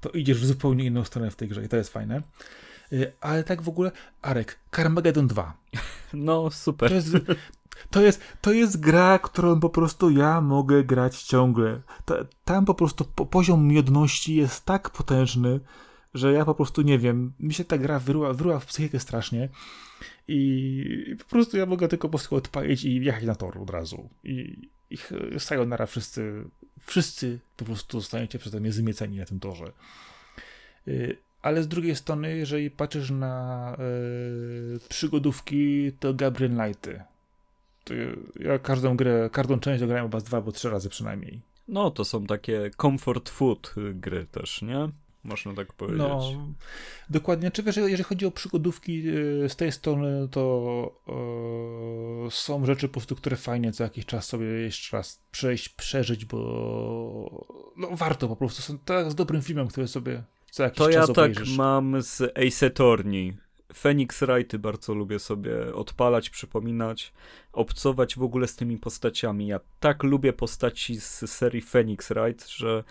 to idziesz w zupełnie inną stronę w tej grze i to jest fajne. E, ale tak w ogóle, Arek, Carmageddon 2. [LAUGHS] No, super. To jest, to jest, to jest gra, którą po prostu ja mogę grać ciągle. tam po prostu po, poziom miodności jest tak potężny, że ja po prostu nie wiem, mi się ta gra wyruła, wyruła w psychikę strasznie i, po prostu ja mogę tylko po prostu odpalić i jechać na tor od razu. I, i sayonara wszyscy, wszyscy po prostu zostaniecie przeze mnie zmieceni na tym torze. Y, ale z drugiej strony, jeżeli patrzysz na yy, przygodówki, to Gabriel Knighty ja każdą grę, każdą część ograłem chyba dwa albo trzy razy przynajmniej. No, to są takie comfort food gry też, nie? Można tak powiedzieć. No, dokładnie. Czy wiesz, jeżeli chodzi o przygodówki y, z tej strony, to yy, są rzeczy po prostu, które fajnie co jakiś czas sobie jeszcze raz przejść, przeżyć, bo no, warto po prostu. Są tak z dobrym filmem, który sobie co jakiś to czas To ja tak mam z Ace Attorney Phoenix Wrighty bardzo lubię sobie odpalać, przypominać, obcować w ogóle z tymi postaciami. Ja tak lubię postaci z serii Phoenix Wright, że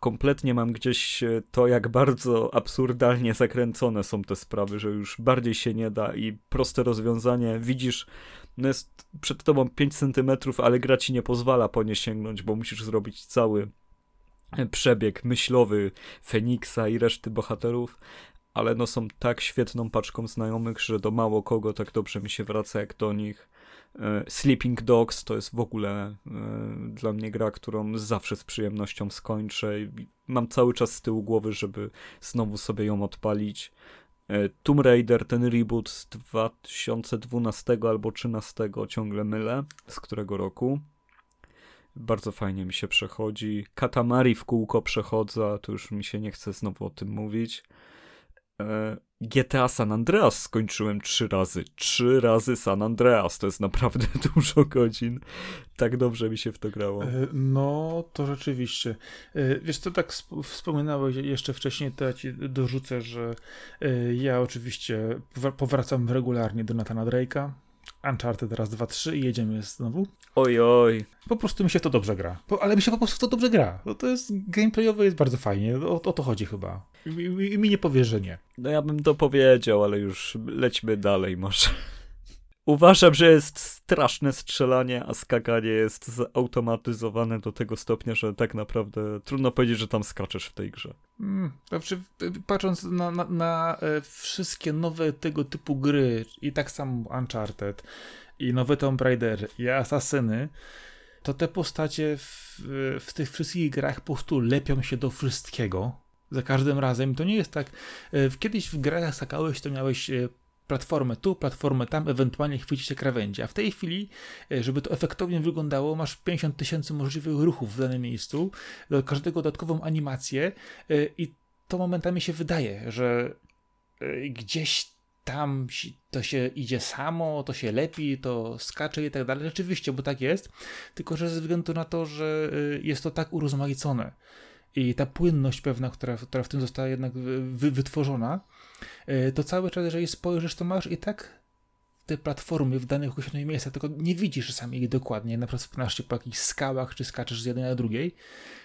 kompletnie mam gdzieś to, jak bardzo absurdalnie zakręcone są te sprawy, że już bardziej się nie da i proste rozwiązanie. Widzisz, no jest przed tobą 5 centymetrów, ale gra ci nie pozwala po nie sięgnąć, bo musisz zrobić cały przebieg myślowy Feniksa i reszty bohaterów, ale no są tak świetną paczką znajomych, że do mało kogo tak dobrze mi się wraca jak do nich. E, Sleeping Dogs to jest w ogóle e, dla mnie gra, którą zawsze z przyjemnością skończę. Mam cały czas z tyłu głowy, żeby znowu sobie ją odpalić. E, Tomb Raider, ten reboot z 2012 albo 2013, ciągle mylę, z którego roku. Bardzo fajnie mi się przechodzi. Katamari w kółko przechodzę, to już mi się nie chce znowu o tym mówić. E, GTA San Andreas skończyłem trzy razy. Trzy razy San Andreas. To jest naprawdę [LAUGHS] dużo godzin. Tak dobrze mi się w to grało. E, no, to rzeczywiście. E, wiesz co, tak wspominałeś jeszcze wcześniej, to ja ci dorzucę, że ja oczywiście powracam regularnie do Nathana Drake'a. Uncharted raz, dwa, trzy i jedziemy znowu. Oj, oj. Po prostu mi się to dobrze gra. Po, ale mi się po prostu to dobrze gra. No to jest, gameplayowo jest bardzo fajnie. O, o to chodzi chyba. I, mi, mi nie powie, że nie. No ja bym to powiedział, ale już lećmy dalej może. Uważam, że jest straszne strzelanie, a skakanie jest zautomatyzowane do tego stopnia, że tak naprawdę trudno powiedzieć, że tam skaczesz w tej grze. Hmm, znaczy, patrząc na, na, na, e, wszystkie nowe tego typu gry, i tak samo Uncharted, i nowe Tomb Raider, i Asasyny, to te postacie w, w tych wszystkich grach po prostu lepią się do wszystkiego. Za każdym razem. To nie jest tak. E, kiedyś w grach skakałeś, to miałeś e, platformę tu, platformę tam, ewentualnie chwycić się krawędzi. A w tej chwili, e, żeby to efektownie wyglądało, masz 50 tysięcy możliwych ruchów w danym miejscu, do każdego dodatkową animację e, i to momentami się wydaje, że e, gdzieś tam to się idzie samo, to się lepi, to skacze i tak dalej. Rzeczywiście, bo tak jest, tylko że ze względu na to, że jest to tak urozmaicone i ta płynność pewna, która, która w tym została jednak wy, wytworzona, to cały czas, jeżeli spojrzysz, to masz i tak te platformy w danych określonych miejscach, tylko nie widzisz sami ich dokładnie, na przykład wspinasz się po jakichś skałach, czy skaczesz z jednej na drugiej,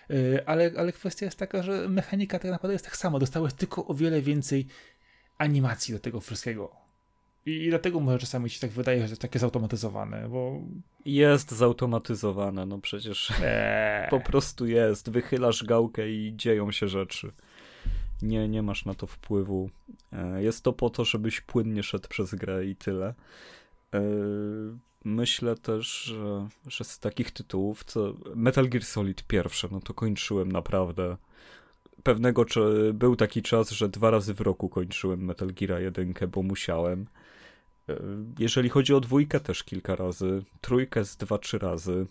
e, ale, ale kwestia jest taka, że mechanika tak naprawdę jest tak sama, dostałeś tylko o wiele więcej animacji do tego wszystkiego. I dlatego może czasami się tak wydaje, że to jest takie zautomatyzowane, bo... Jest zautomatyzowane, no przecież eee. [LAUGHS] po prostu jest. Wychylasz gałkę i dzieją się rzeczy. Nie, nie masz na to wpływu. E, jest to po to, żebyś płynnie szedł przez grę i tyle. E, myślę też, że, że z takich tytułów, co Metal Gear Solid pierwsze, no to kończyłem naprawdę pewnego był taki czas, że dwa razy w roku kończyłem Metal Gear 1, bo musiałem. E, jeżeli chodzi o dwójkę, też kilka razy. Trójkę z dwa, trzy razy.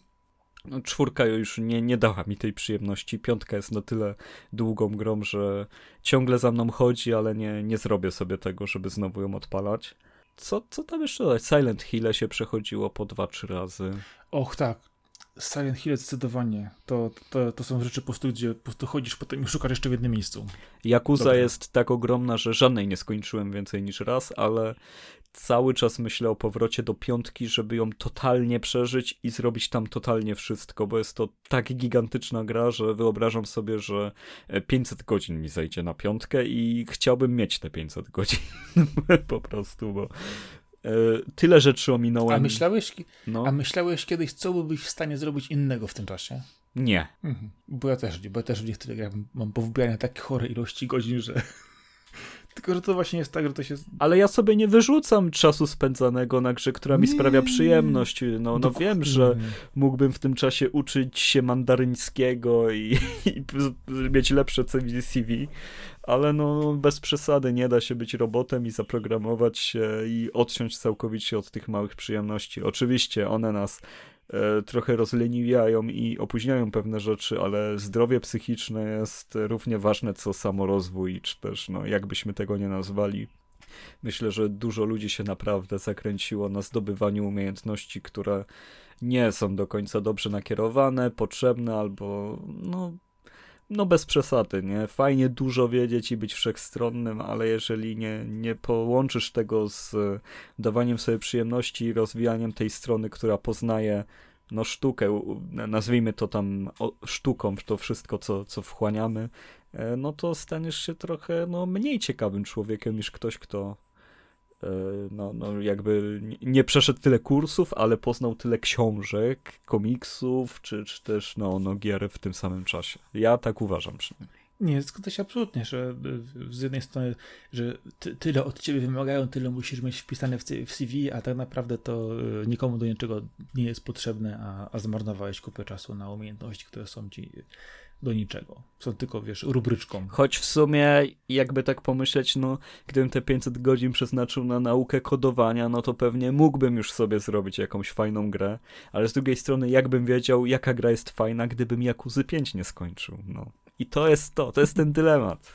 No, czwórka już nie, nie dała mi tej przyjemności. Piątka jest na tyle długą grą, że ciągle za mną chodzi, ale nie, nie zrobię sobie tego, żeby znowu ją odpalać. Co, co tam jeszcze dodać? Silent Hill się przechodziło po dwa, trzy razy. Och tak, Silent Hill zdecydowanie. To, to, to są rzeczy po prostu, gdzie po prostu chodzisz potem i szukasz jeszcze w jednym miejscu. Yakuza jest tak ogromna, że żadnej nie skończyłem więcej niż raz, ale cały czas myślę o powrocie do piątki, żeby ją totalnie przeżyć i zrobić tam totalnie wszystko, bo jest to tak gigantyczna gra, że wyobrażam sobie, że 500 e, godzin mi zejdzie na piątkę i chciałbym mieć te 500 godzin [LAUGHS] po prostu, bo e, tyle rzeczy ominąłem. A myślałeś, no. a myślałeś kiedyś, co byłbyś w stanie zrobić innego w tym czasie? Nie. Mhm. Bo ja też, bo ja też w niektórych grach mam powybierane takie chore ilości godzin, że tylko, że to właśnie jest tak, że to się. Ale ja sobie nie wyrzucam czasu spędzanego na grze, która mi sprawia przyjemność. No, no wiem, że mógłbym w tym czasie uczyć się mandaryńskiego i, [LAUGHS] i mieć lepsze CV, ale no bez przesady nie da się być robotem i zaprogramować się i odciąć całkowicie od tych małych przyjemności. Oczywiście one nas trochę rozleniwiają i opóźniają pewne rzeczy, ale zdrowie psychiczne jest równie ważne co samorozwój, czy też, no, jakbyśmy tego nie nazwali. Myślę, że dużo ludzi się naprawdę zakręciło na zdobywaniu umiejętności, które nie są do końca dobrze nakierowane, potrzebne albo no, no bez przesady, nie? Fajnie dużo wiedzieć i być wszechstronnym, ale jeżeli nie, nie połączysz tego z dawaniem sobie przyjemności i rozwijaniem tej strony, która poznaje no sztukę, nazwijmy to tam sztuką, to wszystko, co, co wchłaniamy, e, no to staniesz się trochę no, mniej ciekawym człowiekiem niż ktoś, kto E, no, no jakby nie przeszedł tyle kursów, ale poznał tyle książek, komiksów, czy, czy też no, no gier w tym samym czasie. Ja tak uważam przynajmniej. Nie, zgodzę się absolutnie, że z jednej strony, że ty, tyle od ciebie wymagają, tyle musisz mieć wpisane w, w CV, a tak naprawdę to e, nikomu do niczego nie jest potrzebne, a, a zmarnowałeś kupę czasu na umiejętności, które są ci do niczego. Są tylko, wiesz, rubryczką. Choć w sumie, jakby tak pomyśleć, no, gdybym te 500 godzin przeznaczył na naukę kodowania, no to pewnie mógłbym już sobie zrobić jakąś fajną grę, ale z drugiej strony, jakbym wiedział, jaka gra jest fajna, gdybym Jakuzy 5 nie skończył, no. I to jest to, to jest ten dylemat.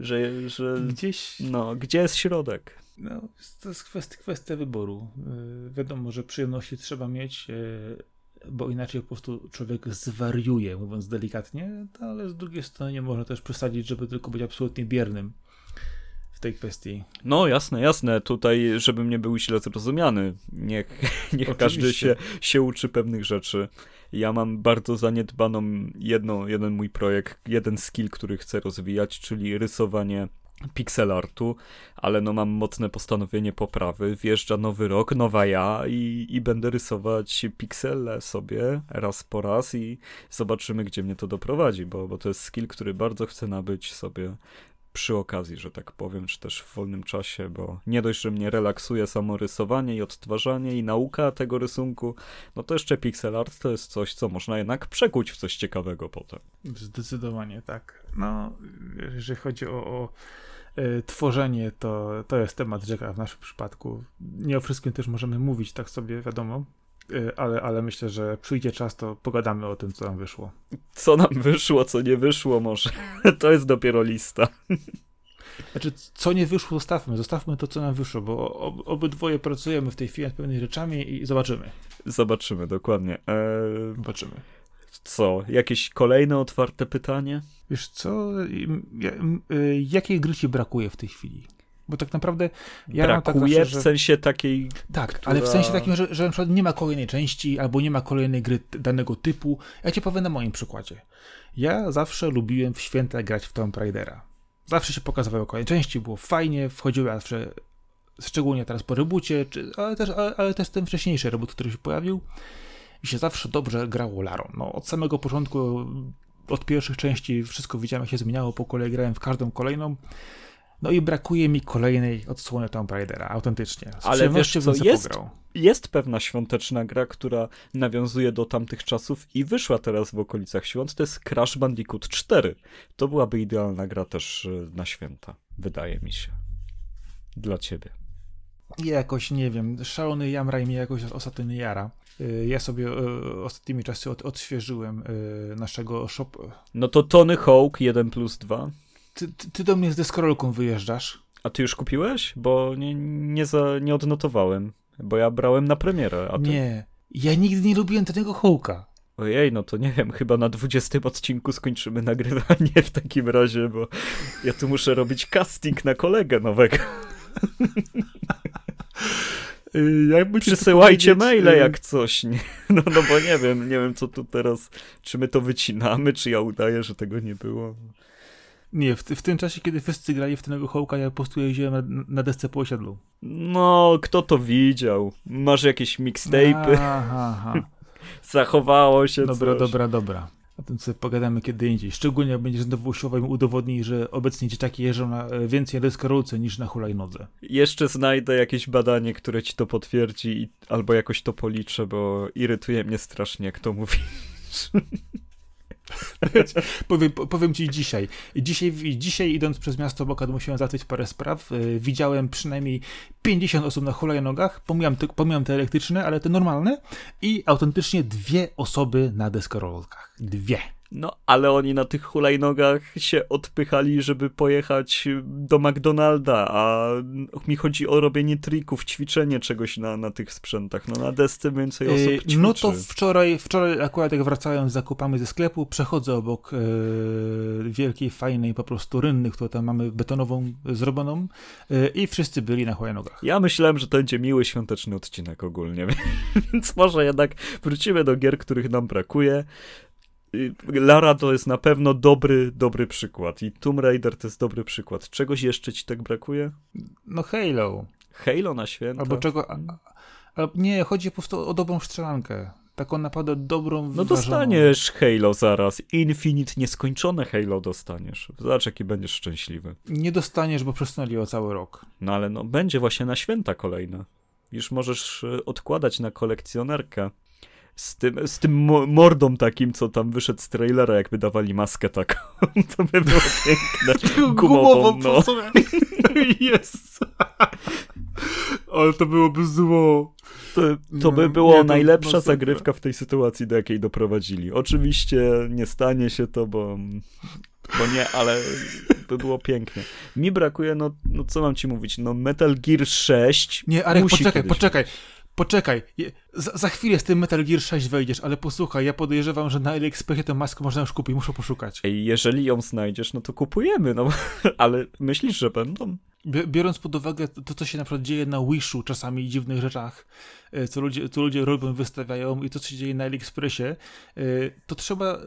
Że, że Gdzieś, no, gdzie jest środek? no, to jest kwestia, kwestia wyboru. Yy, wiadomo, że przyjemności trzeba mieć, yy, bo inaczej po prostu człowiek zwariuje, mówiąc delikatnie, no, ale z drugiej strony nie można też przesadzić, żeby tylko być absolutnie biernym w tej kwestii. No jasne, jasne, tutaj żebym nie był źle zrozumiany, niech, [LAUGHS] niech każdy się, się uczy pewnych rzeczy. Ja mam bardzo zaniedbaną jedną, jeden mój projekt, jeden skill, który chcę rozwijać, czyli rysowanie pixel artu, ale no mam mocne postanowienie poprawy. Wjeżdża nowy rok, nowa ja i, i będę rysować piksele sobie raz po raz i zobaczymy, gdzie mnie to doprowadzi, bo, bo to jest skill, który bardzo chcę nabyć sobie przy okazji, że tak powiem, czy też w wolnym czasie, bo nie dość, że mnie relaksuje samo rysowanie i odtwarzanie i nauka tego rysunku, no to jeszcze pixel art to jest coś, co można jednak przekuć w coś ciekawego potem. Zdecydowanie tak. No, jeżeli chodzi o, o tworzenie, to, to jest temat rzeka w naszym przypadku. Nie o wszystkim też możemy mówić, tak sobie wiadomo, e, ale, ale myślę, że przyjdzie czas, to pogadamy o tym, co nam wyszło. Co nam wyszło, co nie wyszło może, [LAUGHS] to jest dopiero lista. Znaczy, co nie wyszło, zostawmy. Zostawmy to, co nam wyszło, bo ob, obydwoje pracujemy w tej chwili nad pewnymi rzeczami i zobaczymy. Zobaczymy, dokładnie. Eee, Zobaczymy. Co, jakieś kolejne otwarte pytanie? Wiesz co, y, jakiej gry ci brakuje w tej chwili? Bo tak naprawdę ja tak Brakuje zawsze, w sensie takiej Tak, która- ale w sensie takim, że, że na przykład nie ma kolejnej części, albo nie ma kolejnej gry danego typu. Ja ci powiem na moim przykładzie. Ja zawsze lubiłem w święta grać w Tomb Raidera. Zawsze się pokazywały kolejne części, było fajnie, wchodziły zawsze, szczególnie teraz po reboocie, czy, ale, też, ale, ale też ten wcześniejszy reboot, który się pojawił, i się zawsze dobrze grało Larą. No, od samego początku, od pierwszych części wszystko widziałem, jak się zmieniało, po kolei grałem w każdą kolejną. No i brakuje mi kolejnej odsłony Tomb Raidera, autentycznie. Z Ale wiesz co, jest- pograł. jest pewna świąteczna gra, która nawiązuje do tamtych czasów i wyszła teraz w okolicach świąt, to jest Crash Bandicoot 4. To byłaby idealna gra też y, na święta, wydaje mi się. Dla ciebie. Ja jakoś, nie wiem, szalony Jamraj mnie jakoś ostatnio nie jara. Y, Ja sobie y, ostatnimi czasy od, odświeżyłem y, naszego shop. No to Tony Hawk 1 plus 2. Ty, ty, ty do mnie z deskorolką wyjeżdżasz? A ty już kupiłeś? Bo nie, nie, za, nie odnotowałem. Bo ja brałem na premierę. A ty... Nie. Ja nigdy nie lubiłem tego hołka. Ojej, no to nie wiem, chyba na 20 odcinku skończymy nagrywanie w takim razie, bo ja tu muszę robić casting na kolegę nowego. [LAUGHS] Y, Jakby Przysyłajcie maile y, jak coś, nie? [LAUGHS] No, no bo nie wiem, nie wiem co tu teraz, czy my to wycinamy, czy ja udaję, że tego nie było. Nie, w, w tym czasie, kiedy wszyscy grali w tego hołka, ja po prostu jeździłem na, na desce po osiedlu. No, kto to widział? Masz jakieś mixtape'y? Aha, aha. [LAUGHS] Zachowało się Dobra, coś. dobra, dobra. O tym sobie pogadamy kiedy indziej. Szczególnie jak będziesz znowu usiłował im udowodnić, że obecnie dzieciaki jeżdżą na e, więcej deskorolce niż na hulajnodze. Jeszcze znajdę jakieś badanie, które ci to potwierdzi albo jakoś to policzę, bo irytuje mnie strasznie, jak to mówi. [LAUGHS] [LAUGHS] Powiem, powiem ci dzisiaj. dzisiaj. Dzisiaj idąc przez miasto Bokad musiałem załatwić parę spraw. Yy, Widziałem przynajmniej 50 osób na hulajnogach. Pomijam te, pomijam te elektryczne, ale te normalne. I autentycznie dwie osoby na deskorolkach. Dwie. No, ale oni na tych hulajnogach się odpychali, żeby pojechać do McDonalda, a mi chodzi o robienie trików, ćwiczenie czegoś na, na tych sprzętach. No, na desce więcej osób Yy, ćwiczy. No to wczoraj, wczoraj akurat jak wracałem z zakupami ze sklepu, przechodzę obok e, wielkiej, fajnej po prostu rynny, którą tam mamy betonową zrobioną e, i wszyscy byli na hulajnogach. Ja myślałem, że to będzie miły świąteczny odcinek ogólnie, [LAUGHS] więc może jednak wrócimy do gier, których nam brakuje. Lara to jest na pewno dobry, dobry przykład i Tomb Raider to jest dobry przykład. Czegoś jeszcze ci tak brakuje? No Halo. Halo na święta? Albo czego. A, a, nie, chodzi po prostu o dobrą strzelankę. Taką naprawdę dobrą. No dostaniesz Halo zaraz. Infinite, nieskończone Halo dostaniesz. Zobacz, jaki będziesz szczęśliwy. Nie dostaniesz, bo przesunęli o cały rok. No ale no, będzie właśnie na święta kolejne. Już możesz y, odkładać na kolekcjonerkę Z tym, z tym mordą takim, co tam wyszedł z trailera, jakby dawali maskę taką. [LAUGHS] To by było piękne. [LAUGHS] Gumową, no. [LAUGHS] Jest. Ale to byłoby zło. To, to by było nie, najlepsza no zagrywka w tej sytuacji, do jakiej doprowadzili. Oczywiście nie stanie się to, bo, bo nie, ale by było pięknie. Mi brakuje, no, no co mam ci mówić, no Metal Gear 6 Nie, Arek, poczekaj, poczekaj. Poczekaj, za, za, chwilę z tym Metal Gear 6 wejdziesz, ale posłuchaj, ja podejrzewam, że na AliExpressie tę maskę można już kupić, muszę poszukać. Ej, jeżeli ją znajdziesz, no to kupujemy, no [LAUGHS] ale myślisz, że będą? Biorąc pod uwagę to, co się na przykład dzieje na Wishu czasami i dziwnych rzeczach, e, co ludzie, co ludzie robią, wystawiają i to, co się dzieje na AliExpressie, e, to trzeba e,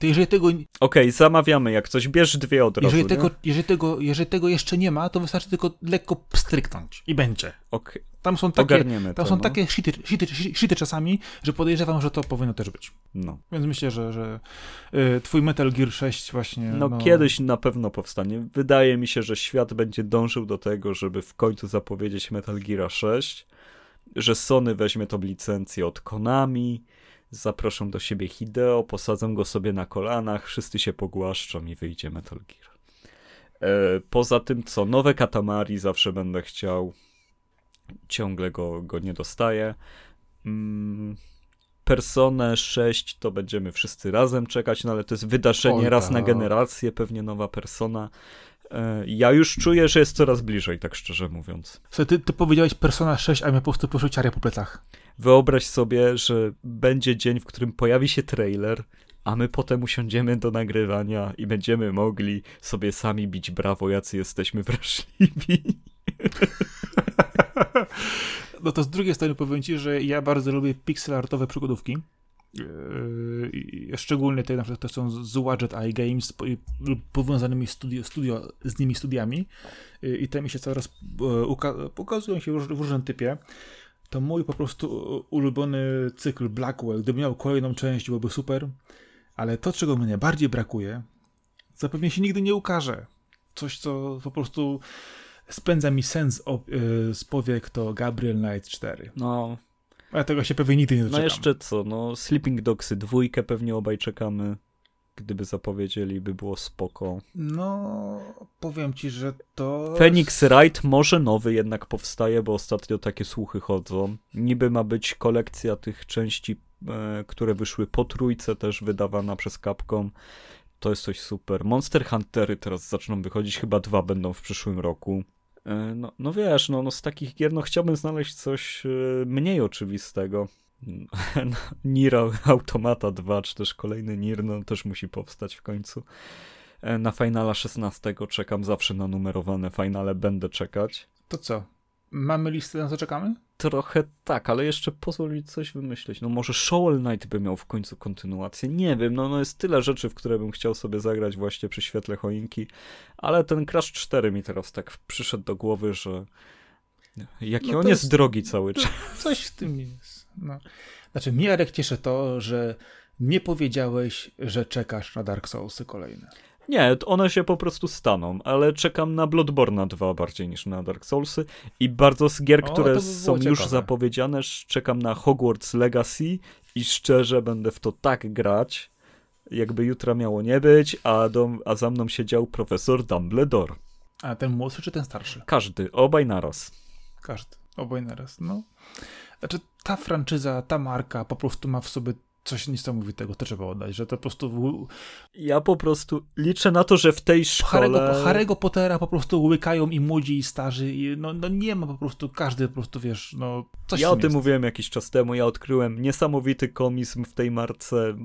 to jeżeli tego... Okej, okay, zamawiamy, jak coś, bierz dwie od razu, jeżeli tego, jeżeli, tego, jeżeli tego jeszcze nie ma, to wystarczy tylko lekko pstryknąć i będzie. Okay. Tam są takie, tam to, są no. takie shity, shity, shity czasami, że podejrzewam, że to powinno też być. No. Więc myślę, że, że y, twój Metal Gear 6 właśnie... No, no, kiedyś na pewno powstanie. Wydaje mi się, że świat będzie dążył do tego, żeby w końcu zapowiedzieć Metal Gear 6, że Sony weźmie tą licencję od Konami, zaproszą do siebie Hideo, posadzą go sobie na kolanach, wszyscy się pogłaszczą i wyjdzie Metal Gear. E, poza tym, co nowe Katamari zawsze będę chciał, ciągle go, go nie dostaję. Mm, Personę 6 to będziemy wszyscy razem czekać, no ale to jest wydarzenie Oj, raz na generację, pewnie nowa persona. E, ja już czuję, że jest coraz bliżej, tak szczerze mówiąc. Co, ty, ty powiedziałeś Persona 6, a mnie po prostu poszły ciary po plecach. Wyobraź sobie, że będzie dzień, w którym pojawi się trailer, a my potem usiądziemy do nagrywania i będziemy mogli sobie sami bić brawo, jacy jesteśmy [LAUGHS] wrażliwi. No to z drugiej strony powiem ci, że ja bardzo lubię pixel artowe przygodówki. Yy, szczególnie te, na przykład, to są z Wadget Eye Games powiązanymi studio, studio, z nimi studiami yy, i te mi się coraz yy, pokazują się w, w różnym typie. To mój po prostu ulubiony cykl Blackwell. Gdyby miał kolejną część, byłoby super, ale to, czego mnie najbardziej brakuje, zapewne się nigdy nie ukaże. Coś, co po prostu spędza mi sens z powiek, to Gabriel Knight 4. No, a tego się pewnie nigdy nie doczekam. No jeszcze co, no Sleeping Dogsy dwójkę pewnie obaj czekamy. Gdyby zapowiedzieli, by było spoko. No, powiem ci, że to... Phoenix Wright może nowy jednak powstaje, bo ostatnio takie słuchy chodzą. Niby ma być kolekcja tych części, e, które wyszły po trójce, też wydawana przez Capcom. To jest coś super. Monster Huntery teraz zaczną wychodzić, chyba dwa będą w przyszłym roku. E, no, no wiesz, no, no z takich gier no chciałbym znaleźć coś e, mniej oczywistego. [LAUGHS] Nier Automata 2, czy też kolejny Nier, no też musi powstać w końcu. E, na Finala 16 czekam zawsze na numerowane finale, będę czekać. To co? Mamy listę, na co czekamy? Trochę tak, ale jeszcze pozwól mi coś wymyślić. No może Shovel Knight by miał w końcu kontynuację. Nie wiem, no, no jest tyle rzeczy, w które bym chciał sobie zagrać właśnie przy świetle choinki, ale ten Crash 4 mi teraz tak przyszedł do głowy, że jaki no on jest, jest, drogi cały czas. Coś w tym jest. No. Znaczy, mnie Arek cieszy to, że nie powiedziałeś, że czekasz na Dark Soulsy kolejne. Nie, one się po prostu staną, ale czekam na Bloodborne 2 bardziej niż na Dark Soulsy i bardzo z gier, o, które by są ciekawe. już zapowiedziane, czekam na Hogwarts Legacy i szczerze będę w to tak grać, jakby jutra miało nie być, a, do, a za mną siedział profesor Dumbledore. A ten młodszy czy ten starszy? Każdy, obaj naraz. Każdy, obaj naraz, no. Znaczy ta franczyza, ta marka po prostu ma w sobie coś niesamowitego, to trzeba oddać, że to po prostu... Ja po prostu liczę na to, że w tej szkole... Harry'ego, Harry'ego Pottera po prostu łykają i młodzi i starzy i no, no nie ma po prostu, każdy po prostu, wiesz, no coś Ja o tym jest. mówiłem jakiś czas temu, ja odkryłem niesamowity komizm w tej marce.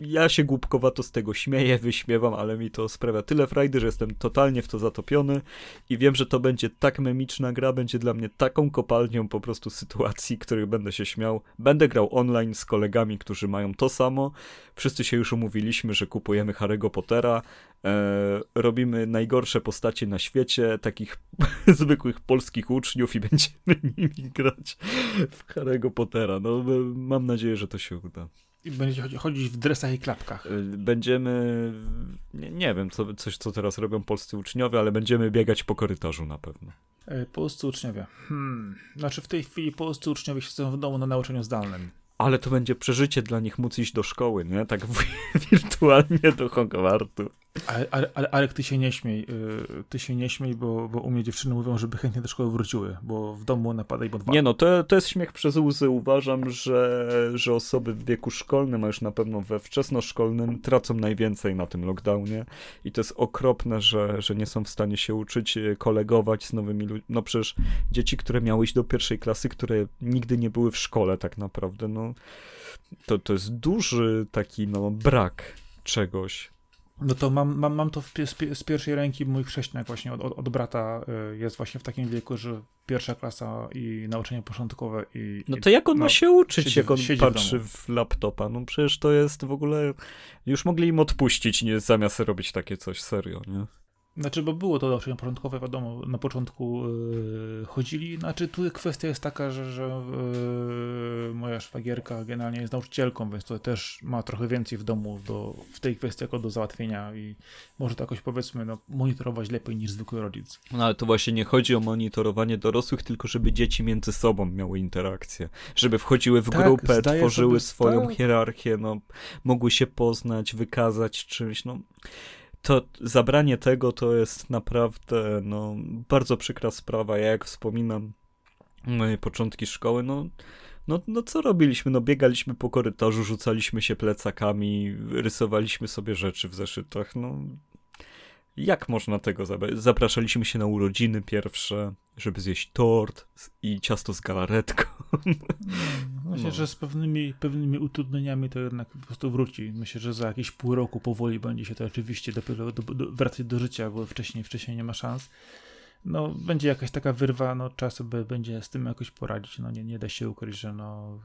Ja się głupkowato z tego śmieję, wyśmiewam, ale mi to sprawia tyle frajdy, że jestem totalnie w to zatopiony i wiem, że to będzie tak memiczna gra, będzie dla mnie taką kopalnią po prostu sytuacji, których będę się śmiał. Będę grał online z kolegami, którzy mają to samo. Wszyscy się już umówiliśmy, że kupujemy Harry'ego Pottera, e, robimy najgorsze postacie na świecie, takich [LAUGHS] zwykłych polskich uczniów i będziemy [LAUGHS] nimi grać w Harry'ego Pottera. No, e, mam nadzieję, że to się uda. I będziecie chodzić w dresach i klapkach. E, będziemy, nie, nie wiem, co, coś co teraz robią polscy uczniowie, ale będziemy biegać po korytarzu na pewno. E, polscy uczniowie. Hmm. Znaczy w tej chwili polscy uczniowie siedzą w domu na nauczaniu zdalnym. Ale to będzie przeżycie dla nich móc iść do szkoły, nie? Tak [LAUGHS] wirtualnie do Hogwartu. Ale, ale, ale, ty się nie śmiej, yy, ty się nie śmiej, bo, bo u mnie dziewczyny mówią, żeby chętnie do szkoły wróciły, bo w domu napadaj dwa. Nie no, to, to jest śmiech przez łzy. Uważam, że, że osoby w wieku szkolnym, a już na pewno we wczesnoszkolnym, tracą najwięcej na tym lockdownie i to jest okropne, że, że nie są w stanie się uczyć, e, kolegować z nowymi ludźmi. No przecież dzieci, które miały iść do pierwszej klasy, które nigdy nie były w szkole tak naprawdę, no to, to jest duży taki no brak czegoś. No to mam, mam, mam to w, z, z, pierwszej ręki, mój chrześniak właśnie od, od, od, brata y, jest właśnie w takim wieku, że pierwsza klasa i nauczanie początkowe i... No to jak on no, ma się uczyć, siedzi, jak on patrzy w, w, laptopa? No przecież to jest w ogóle... Już mogli im odpuścić, nie, zamiast robić takie coś serio, nie? Znaczy, bo było to nauczanie początkowe, wiadomo, na początku yy, chodzili. Znaczy, tu kwestia jest taka, że, że yy, moja szwagierka generalnie jest nauczycielką, więc to też ma trochę więcej w domu do, w tej kwestii jako do załatwienia i może to jakoś powiedzmy no, monitorować lepiej niż zwykły rodzic. No ale to właśnie nie chodzi o monitorowanie dorosłych, tylko żeby dzieci między sobą miały interakcję, żeby wchodziły w tak, grupę, tworzyły swoją tak. hierarchię, no, mogły się poznać, wykazać czymś, no to zabranie tego to jest naprawdę no, bardzo przykra sprawa. Ja jak wspominam moje początki szkoły, no, no, no co robiliśmy? No biegaliśmy po korytarzu, rzucaliśmy się plecakami, rysowaliśmy sobie rzeczy w zeszytach. No jak można tego zabrać? Zapraszaliśmy się na urodziny pierwsze, żeby zjeść tort i ciasto z galaretką. Myślę, no. że z pewnymi, pewnymi utrudnieniami to jednak po prostu wróci. Myślę, że za jakieś pół roku powoli będzie się to oczywiście dopiero do, do, wracać do życia, bo wcześniej, wcześniej nie ma szans. No, będzie jakaś taka wyrwa, no czas sobie będzie z tym jakoś poradzić. No nie, nie da się ukryć, że no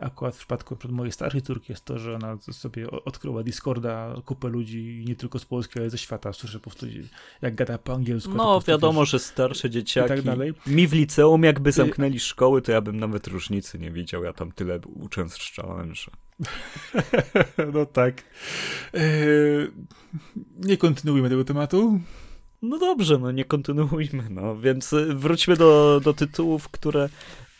akurat w przypadku mojej starszej córki jest to, że ona sobie odkryła Discorda, kupę ludzi nie tylko z Polski, ale ze świata. Słyszę po prostu, jak gada po angielsku. No, wiadomo, wiesz, że starsze dzieciaki. tak dalej. Mi w liceum jakby zamknęli szkoły, to ja bym nawet różnicy nie widział. Ja tam tyle uczęszczałem, że... [LAUGHS] no tak. Eee, nie kontynuujmy tego tematu. No dobrze, no nie kontynuujmy, no więc wróćmy do, do tytułów, które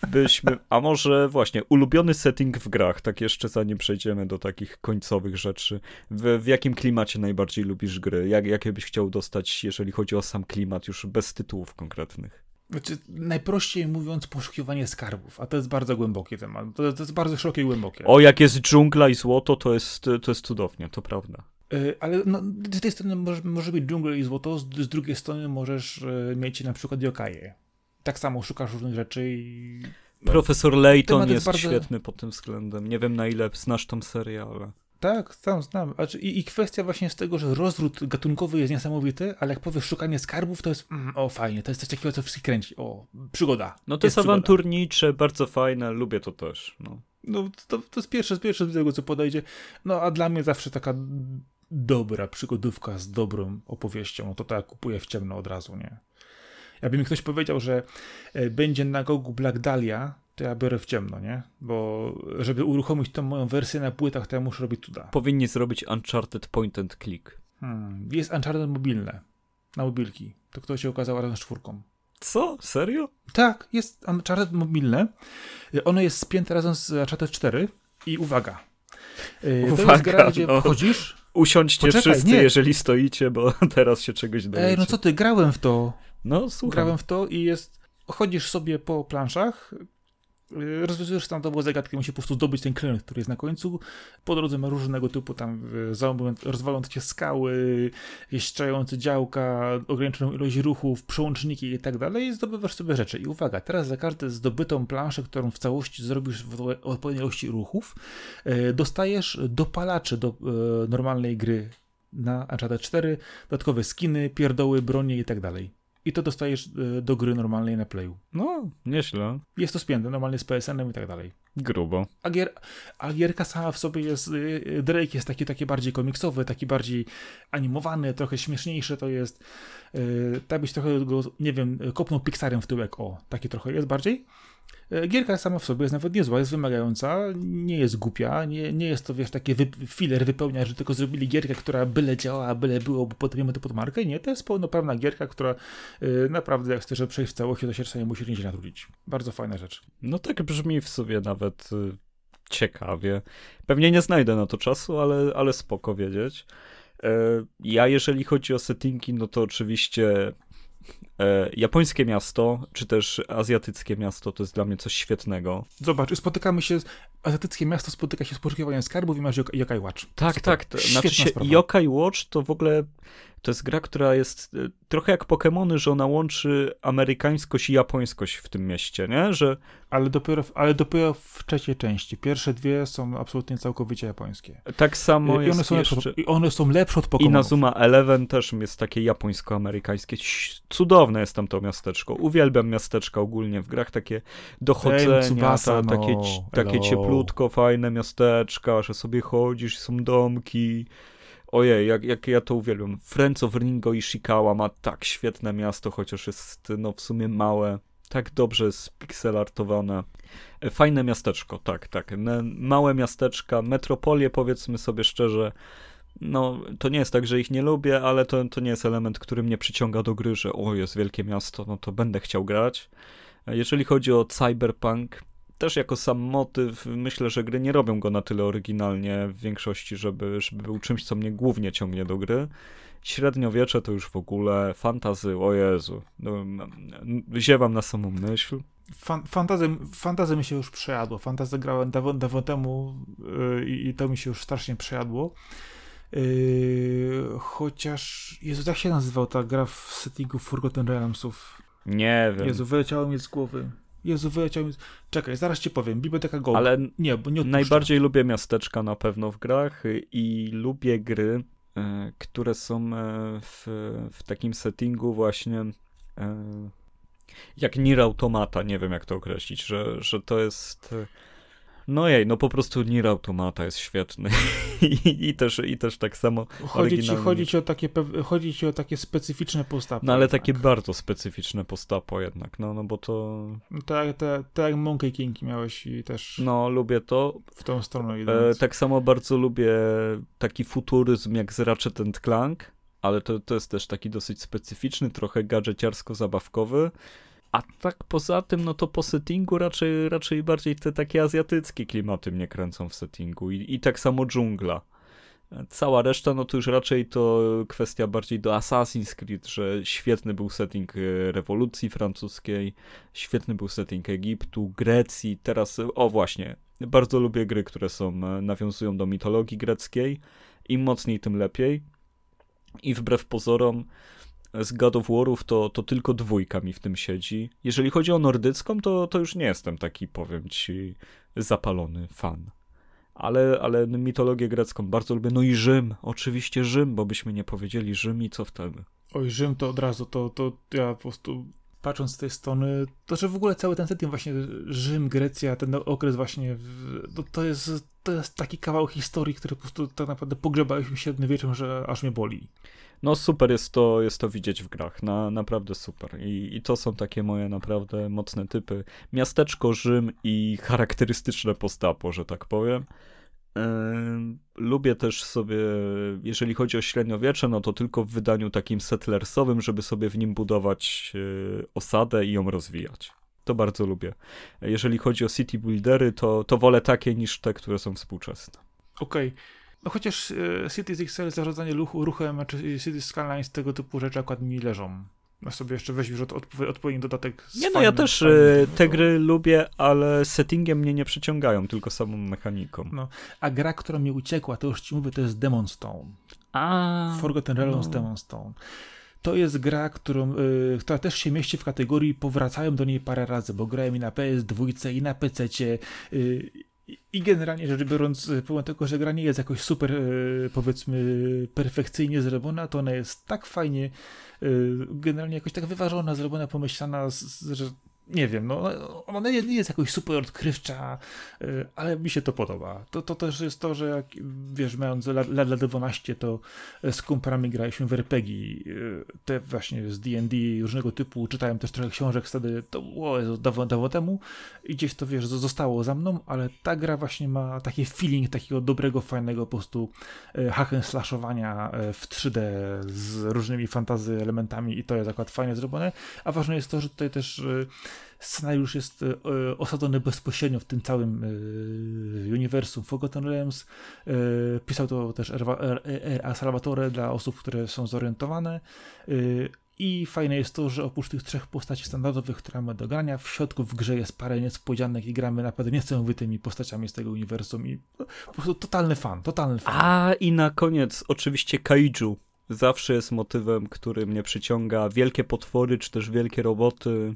byśmy, a może właśnie, ulubiony setting w grach, tak jeszcze zanim przejdziemy do takich końcowych rzeczy. W, w jakim klimacie najbardziej lubisz gry? Jak, jakie byś chciał dostać, jeżeli chodzi o sam klimat, już bez tytułów konkretnych? Znaczy, najprościej mówiąc, poszukiwanie skarbów, a to jest bardzo głęboki temat. To, to jest bardzo szerokie i głębokie. O, jak jest dżungla i złoto, to jest, to jest cudownie, to prawda. Yy, ale no, z tej strony może, może być dżungla i złoto, z, z drugiej strony możesz yy, mieć na przykład yokaje tak samo szukasz różnych rzeczy i... No, Profesor Layton jest, jest bardzo... świetny pod tym względem. Nie wiem na ile znasz tą serię, ale... Tak, znam, znam. I, I kwestia właśnie z tego, że rozród gatunkowy jest niesamowity, ale jak powiesz szukanie skarbów, to jest mm, o fajnie, to jest coś takiego, co wszystkich kręci. O, przygoda. No to jest, jest awanturnicze, bardzo fajne, lubię to też. No, no to, to jest pierwsze, pierwsze z tego, co podejdzie. No a dla mnie zawsze taka dobra przygodówka z dobrą opowieścią, no to tak kupuję w ciemno od razu, nie? Jakby mi ktoś powiedział, że e, będzie na gogu Black Dahlia, to ja biorę w ciemno, nie? Bo żeby uruchomić tą moją wersję na płytach, to ja muszę robić cuda. Powinni zrobić Uncharted Point and Click. Hmm. Jest Uncharted mobilne. Na mobilki. To kto się okazał razem z czwórką. Co? Serio? Tak, jest Uncharted mobilne. E, ono jest spięte razem z Uncharted 4 i uwaga. uwaga to jest gra, gdzie no. wchodzisz... Usiądźcie Poczekaj, wszyscy, nie. jeżeli stoicie, bo [LAUGHS] teraz się czegoś dowiecie. Ej, no co ty, grałem w to. No, słucham. Grałem w to i jest. Chodzisz sobie po planszach, rozwiązujesz standardową zagadkę, musi po prostu zdobyć ten klient, który jest na końcu. Po drodze ma różnego typu tam y, rozwalące się skały, ściające działka, ograniczoną ilość ruchów, przełączniki i tak dalej zdobywasz sobie rzeczy. I uwaga, teraz za każdę zdobytą planszę, którą w całości zrobisz w odpowiedniej ilości ruchów, y, dostajesz dopalacze do normalnej gry na Uncharted 4, dodatkowe skiny, pierdoły, bronie i tak dalej i to dostajesz e, do gry normalnej na Playu. No, nieźle. Jest to spięte normalnie z PSN-em i tak dalej. Grubo. A, gier, a gierka sama w sobie jest, e, e, Drake jest taki, taki bardziej komiksowy, taki bardziej animowany, trochę śmieszniejszy to jest. Tak byś trochę go, nie wiem, kopnął Pixarem w tyłek, o, taki trochę jest bardziej. E, gierka sama w sobie jest nawet niezła, jest wymagająca, nie jest głupia, nie, nie jest to, wiesz, taki wy, filler wypełnia, że tylko zrobili gierkę, która byle działała, byle było, bo podejmiemy to pod markę. Nie, to jest pełnoprawna gierka, która y, naprawdę, jak chcesz przejść w całości, to się czasami musi nieźle natrudzić. Bardzo fajna rzecz. No tak brzmi w sobie nawet... Y ciekawie. Pewnie nie znajdę na to czasu, ale, ale spoko wiedzieć. E, ja, jeżeli chodzi o settingi, no to oczywiście japońskie miasto, czy też azjatyckie miasto, to jest dla mnie coś świetnego. Zobacz, spotykamy się, azjatyckie miasto spotyka się z poszukiwaniem skarbów i masz Yokai Watch. Tak, Super. tak. To, znaczy się. Yokai Watch to w ogóle to jest gra, która jest e, trochę jak Pokémony, że ona łączy amerykańskość i japońskość w tym mieście, nie? Że Ale dopiero, w- ale dopiero w trzeciej części. Pierwsze dwie są absolutnie całkowicie japońskie. tak samo I one, jest są lepsze, jeszcze... od- I one są lepsze od I Pokémonów. Nazuma Eleven też jest takie japońsko-amerykańskie. Ś- Cudowne jest tam to miasteczko. Uwielbiam miasteczka ogólnie w grach, takie dochodzenia, Tsubasa, ta, takie, no, takie cieplutko, fajne miasteczka, że sobie chodzisz, są domki. Ojej, jak, jak ja to uwielbiam. Friends of Ringo Ishikawa ma tak świetne miasto, chociaż jest no w sumie małe. Tak dobrze spikselartowane. E, Fajne miasteczko, tak, tak. Małe miasteczka, metropolie powiedzmy sobie szczerze. No, to nie jest tak, że ich nie lubię, ale to, to nie jest element, który mnie przyciąga do gry, że o, jest wielkie miasto, no to będę chciał grać. E, Jeżeli chodzi o cyberpunk, też jako sam motyw, myślę, że gry nie robią go na tyle oryginalnie w większości, żeby, żeby był czymś, co mnie głównie ciągnie do gry. Średniowiecze to już w ogóle fantazy, o Jezu, no, ziewam na samą myśl. Fan, fantazja, fantazja mi się już przejadło. Fantazję grałem dawno, dawno temu yy, i to mi się już strasznie przejadło. Yy, chociaż, Jezu, jak się nazywał ta gra w settingu Forgotten Realmsów? Nie wiem, Jezu, wyleciało mi z głowy. Jezu, wyleciało mi z... Czekaj, zaraz ci powiem. Biblioteka Go. ale Nie, bo nie odpuszczę. Najbardziej lubię miasteczka na pewno w grach i lubię gry, e, które są e, w, w takim settingu właśnie e, jak Nier Automata, nie wiem jak to określić, że, że to jest... e, No jej, no po prostu Nier Automata jest świetny [LAUGHS] I, i, też, i też tak samo Chodzi ci, chodzi, ci o takie, chodzi ci o takie specyficzne postawy. No ale jednak. takie bardzo specyficzne postapo jednak, no, no bo to... No, Tak te jak Monkey King miałeś i też No lubię to, w tą stronę E, idąc. tak samo bardzo lubię taki futuryzm jak z Ratchet Clank, ale to, to jest też taki dosyć specyficzny, trochę gadżeciarsko-zabawkowy. A tak poza tym, no to po settingu raczej, raczej bardziej te takie azjatyckie klimaty mnie kręcą w settingu i, i tak samo dżungla. Cała reszta, no to już raczej to kwestia bardziej do Assassin's Creed, że świetny był setting e, rewolucji francuskiej, świetny był setting Egiptu, Grecji, teraz, o właśnie, bardzo lubię gry, które są, e, nawiązują do mitologii greckiej. Im mocniej, tym lepiej. I wbrew pozorom, z God of War'ów to, to tylko dwójka mi w tym siedzi. Jeżeli chodzi o nordycką, to, to już nie jestem taki, powiem ci, zapalony fan. Ale, ale mitologię grecką bardzo lubię. No i Rzym, oczywiście Rzym, bo byśmy nie powiedzieli Rzym i co wtedy? Oj, Rzym to od razu, to, to ja po prostu patrząc z tej strony, to że w ogóle cały ten setting właśnie Rzym, Grecja, ten okres właśnie, to, to, jest, to jest taki kawał historii, który po prostu tak naprawdę pogrzebaliśmy średniowieczem, że aż mnie boli. No super jest to, jest to widzieć w grach, na, naprawdę super. I, I to są takie moje naprawdę mocne typy. Miasteczko, Rzym i charakterystyczne postapo, że tak powiem. Ym, lubię też sobie, jeżeli chodzi o średniowiecze, no to tylko w wydaniu takim settlersowym, żeby sobie w nim budować yy, osadę i ją rozwijać. To bardzo lubię. Jeżeli chodzi o city buildery, to, to wolę takie niż te, które są współczesne. Okej. No chociaż e, Cities XL, zarządzanie ruchu, ruchem, czy Cities Skylines, tego typu rzeczy akurat mi leżą. No sobie jeszcze weź już od, odpo- odpowiedni dodatek. Z Nie no, fajnym- ja też fajnym- e, te gry lubię, ale settingiem mnie nie przyciągają, tylko samą mechaniką. No. A gra, która mi uciekła, to już ci mówię, to jest Demon Stone. A, Forgotten Realms no. Demon Stone. To jest gra, którą, y, która też się mieści w kategorii, powracałem do niej parę razy, bo grałem i na PS2 i na PC. Y, I generalnie rzecz biorąc, y, pomimo tego, że gra nie jest jakoś super, y, powiedzmy, perfekcyjnie zrobiona, to ona jest tak fajnie, y, generalnie jakoś tak wyważona, zrobiona, pomyślana, że nie wiem, no ona nie jest jakoś super odkrywcza, y, ale mi się to podoba. To, to też jest to, że jak, wiesz, mając lat, lat, lat 12, to z kumprami graliśmy w RPG, y, te właśnie z D&D różnego typu, czytałem też trochę książek wtedy, to było dawno, dawno temu i gdzieś to, wiesz, zostało za mną, ale ta gra właśnie ma taki feeling takiego dobrego, fajnego po prostu y, hack and slashowania w 3D z różnymi fantazy elementami i to jest akurat fajnie zrobione, a ważne jest to, że tutaj też Scenariusz jest e, osadzony bezpośrednio w tym całym uniwersum Forgotten Realms. Pisał to też R.A. Salvatore dla osób, które są zorientowane. I fajne jest to, że oprócz tych trzech postaci standardowych, które mamy do grania, w środku w grze jest parę niespodzianek i gramy naprawdę niesamowitymi postaciami z tego uniwersum i po prostu totalny fan, totalny fan. A i na koniec oczywiście kaiju. Zawsze jest motywem, który mnie przyciąga. Wielkie potwory, czy też wielkie roboty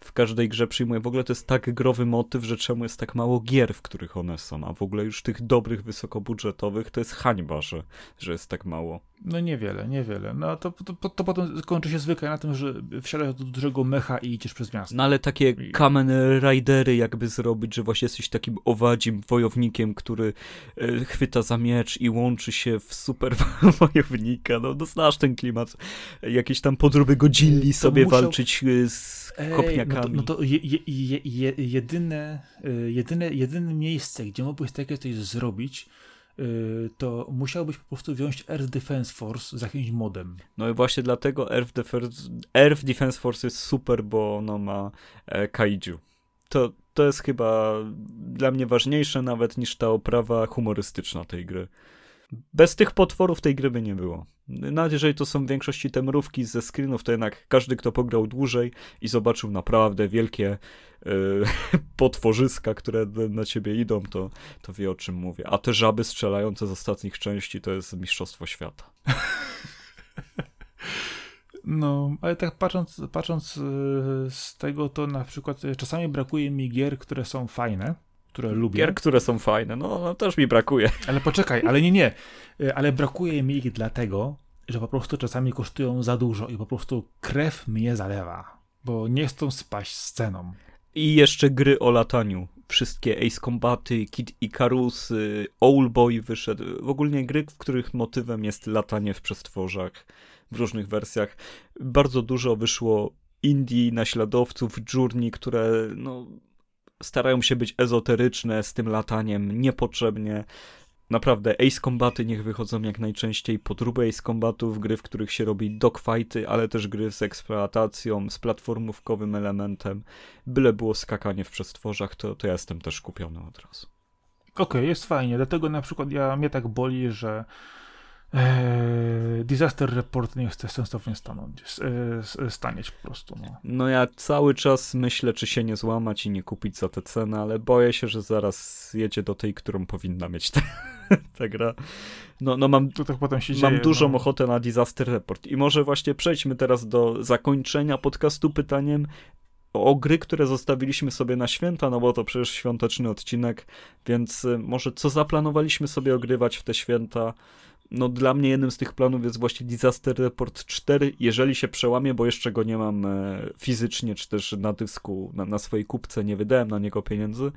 w każdej grze przyjmuję. W ogóle to jest tak growy motyw, że czemu jest tak mało gier, w których one są, a w ogóle już tych dobrych, wysokobudżetowych to jest hańba, że, że jest tak mało. No niewiele, niewiele. No to, to, to potem kończy się zwykle na tym, że wsiadasz do dużego mecha i idziesz przez miasto. No ale takie I... Kamen Ridery jakby zrobić, że właśnie jesteś takim owadzim wojownikiem, który e, chwyta za miecz i łączy się w super [LAUGHS] wojownika. No, no znasz ten klimat. Jakieś tam podróby Godzilli sobie musiał... walczyć e, z kopniakami. No to, no to je, je, je, jedyne, e, jedyne, jedyne miejsce, gdzie mógłbyś takie coś zrobić, to musiałbyś po prostu wziąć Earth Defense Force z jakimś modem. No i właśnie dlatego Earth Defense, Earth Defense Force jest super, bo ono ma e, kaiju. To, to jest chyba dla mnie ważniejsze nawet niż ta oprawa humorystyczna tej gry. Bez tych potworów tej gry by nie było. Nawet jeżeli to są w większości te mrówki ze screenów, to jednak każdy, kto pograł dłużej i zobaczył naprawdę wielkie yy, [LAUGHS] potworzyska, które na ciebie idą, to, to wie o czym mówię. A te żaby strzelające z ostatnich części to jest mistrzostwo świata. [LAUGHS] No, ale tak patrząc, patrząc y, z tego, to na przykład y, czasami brakuje mi gier, które są fajne, które lubię. Gier, które są fajne, no, no też mi brakuje. Ale poczekaj, ale nie, nie. Y, ale brakuje mi ich dlatego, że po prostu czasami kosztują za dużo i po prostu krew mnie zalewa, bo nie chcą spaść z ceną. I jeszcze gry o lataniu. Wszystkie Ace Combaty, Kid Icarus, Owlboy wyszedł. W ogóle gry, w których motywem jest latanie w przestworzach w różnych wersjach. Bardzo dużo wyszło indie, naśladowców, journey, które no, starają się być ezoteryczne z tym lataniem niepotrzebnie. Naprawdę, Ace Combaty niech wychodzą jak najczęściej, podróby Ace Combatów, gry, w których się robi dogfighty, ale też gry z eksploatacją, z platformówkowym elementem. Byle było skakanie w przestworzach, to, to ja jestem też kupiony od razu. Okej, okay, jest fajnie, dlatego na przykład ja, mnie tak boli, że disaster Report nie chce sensownie stanąć, e, stanieć po prostu. No. no ja cały czas myślę, czy się nie złamać i nie kupić za tę cenę, ale boję się, że zaraz jedzie do tej, którą powinna mieć ta, [LAUGHS] ta gra. No, no mam, to tak potem się mam dzieje, dużą no. ochotę na Disaster Report. I może właśnie przejdźmy teraz do zakończenia podcastu pytaniem, o gry, które zostawiliśmy sobie na święta, no bo to przecież świąteczny odcinek, więc y, może co zaplanowaliśmy sobie ogrywać w te święta, no dla mnie jednym z tych planów jest właśnie Disaster Report 4, jeżeli się przełamie, bo jeszcze go nie mam e, fizycznie, czy też na dysku, na, na swojej kupce, nie wydałem na niego pieniędzy.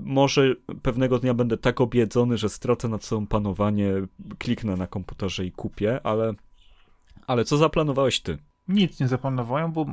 Może pewnego dnia będę tak obiedzony, że stracę nad sobą panowanie, kliknę na komputerze i kupię, ale, ale co zaplanowałeś ty? Nic nie zaplanowałem, bo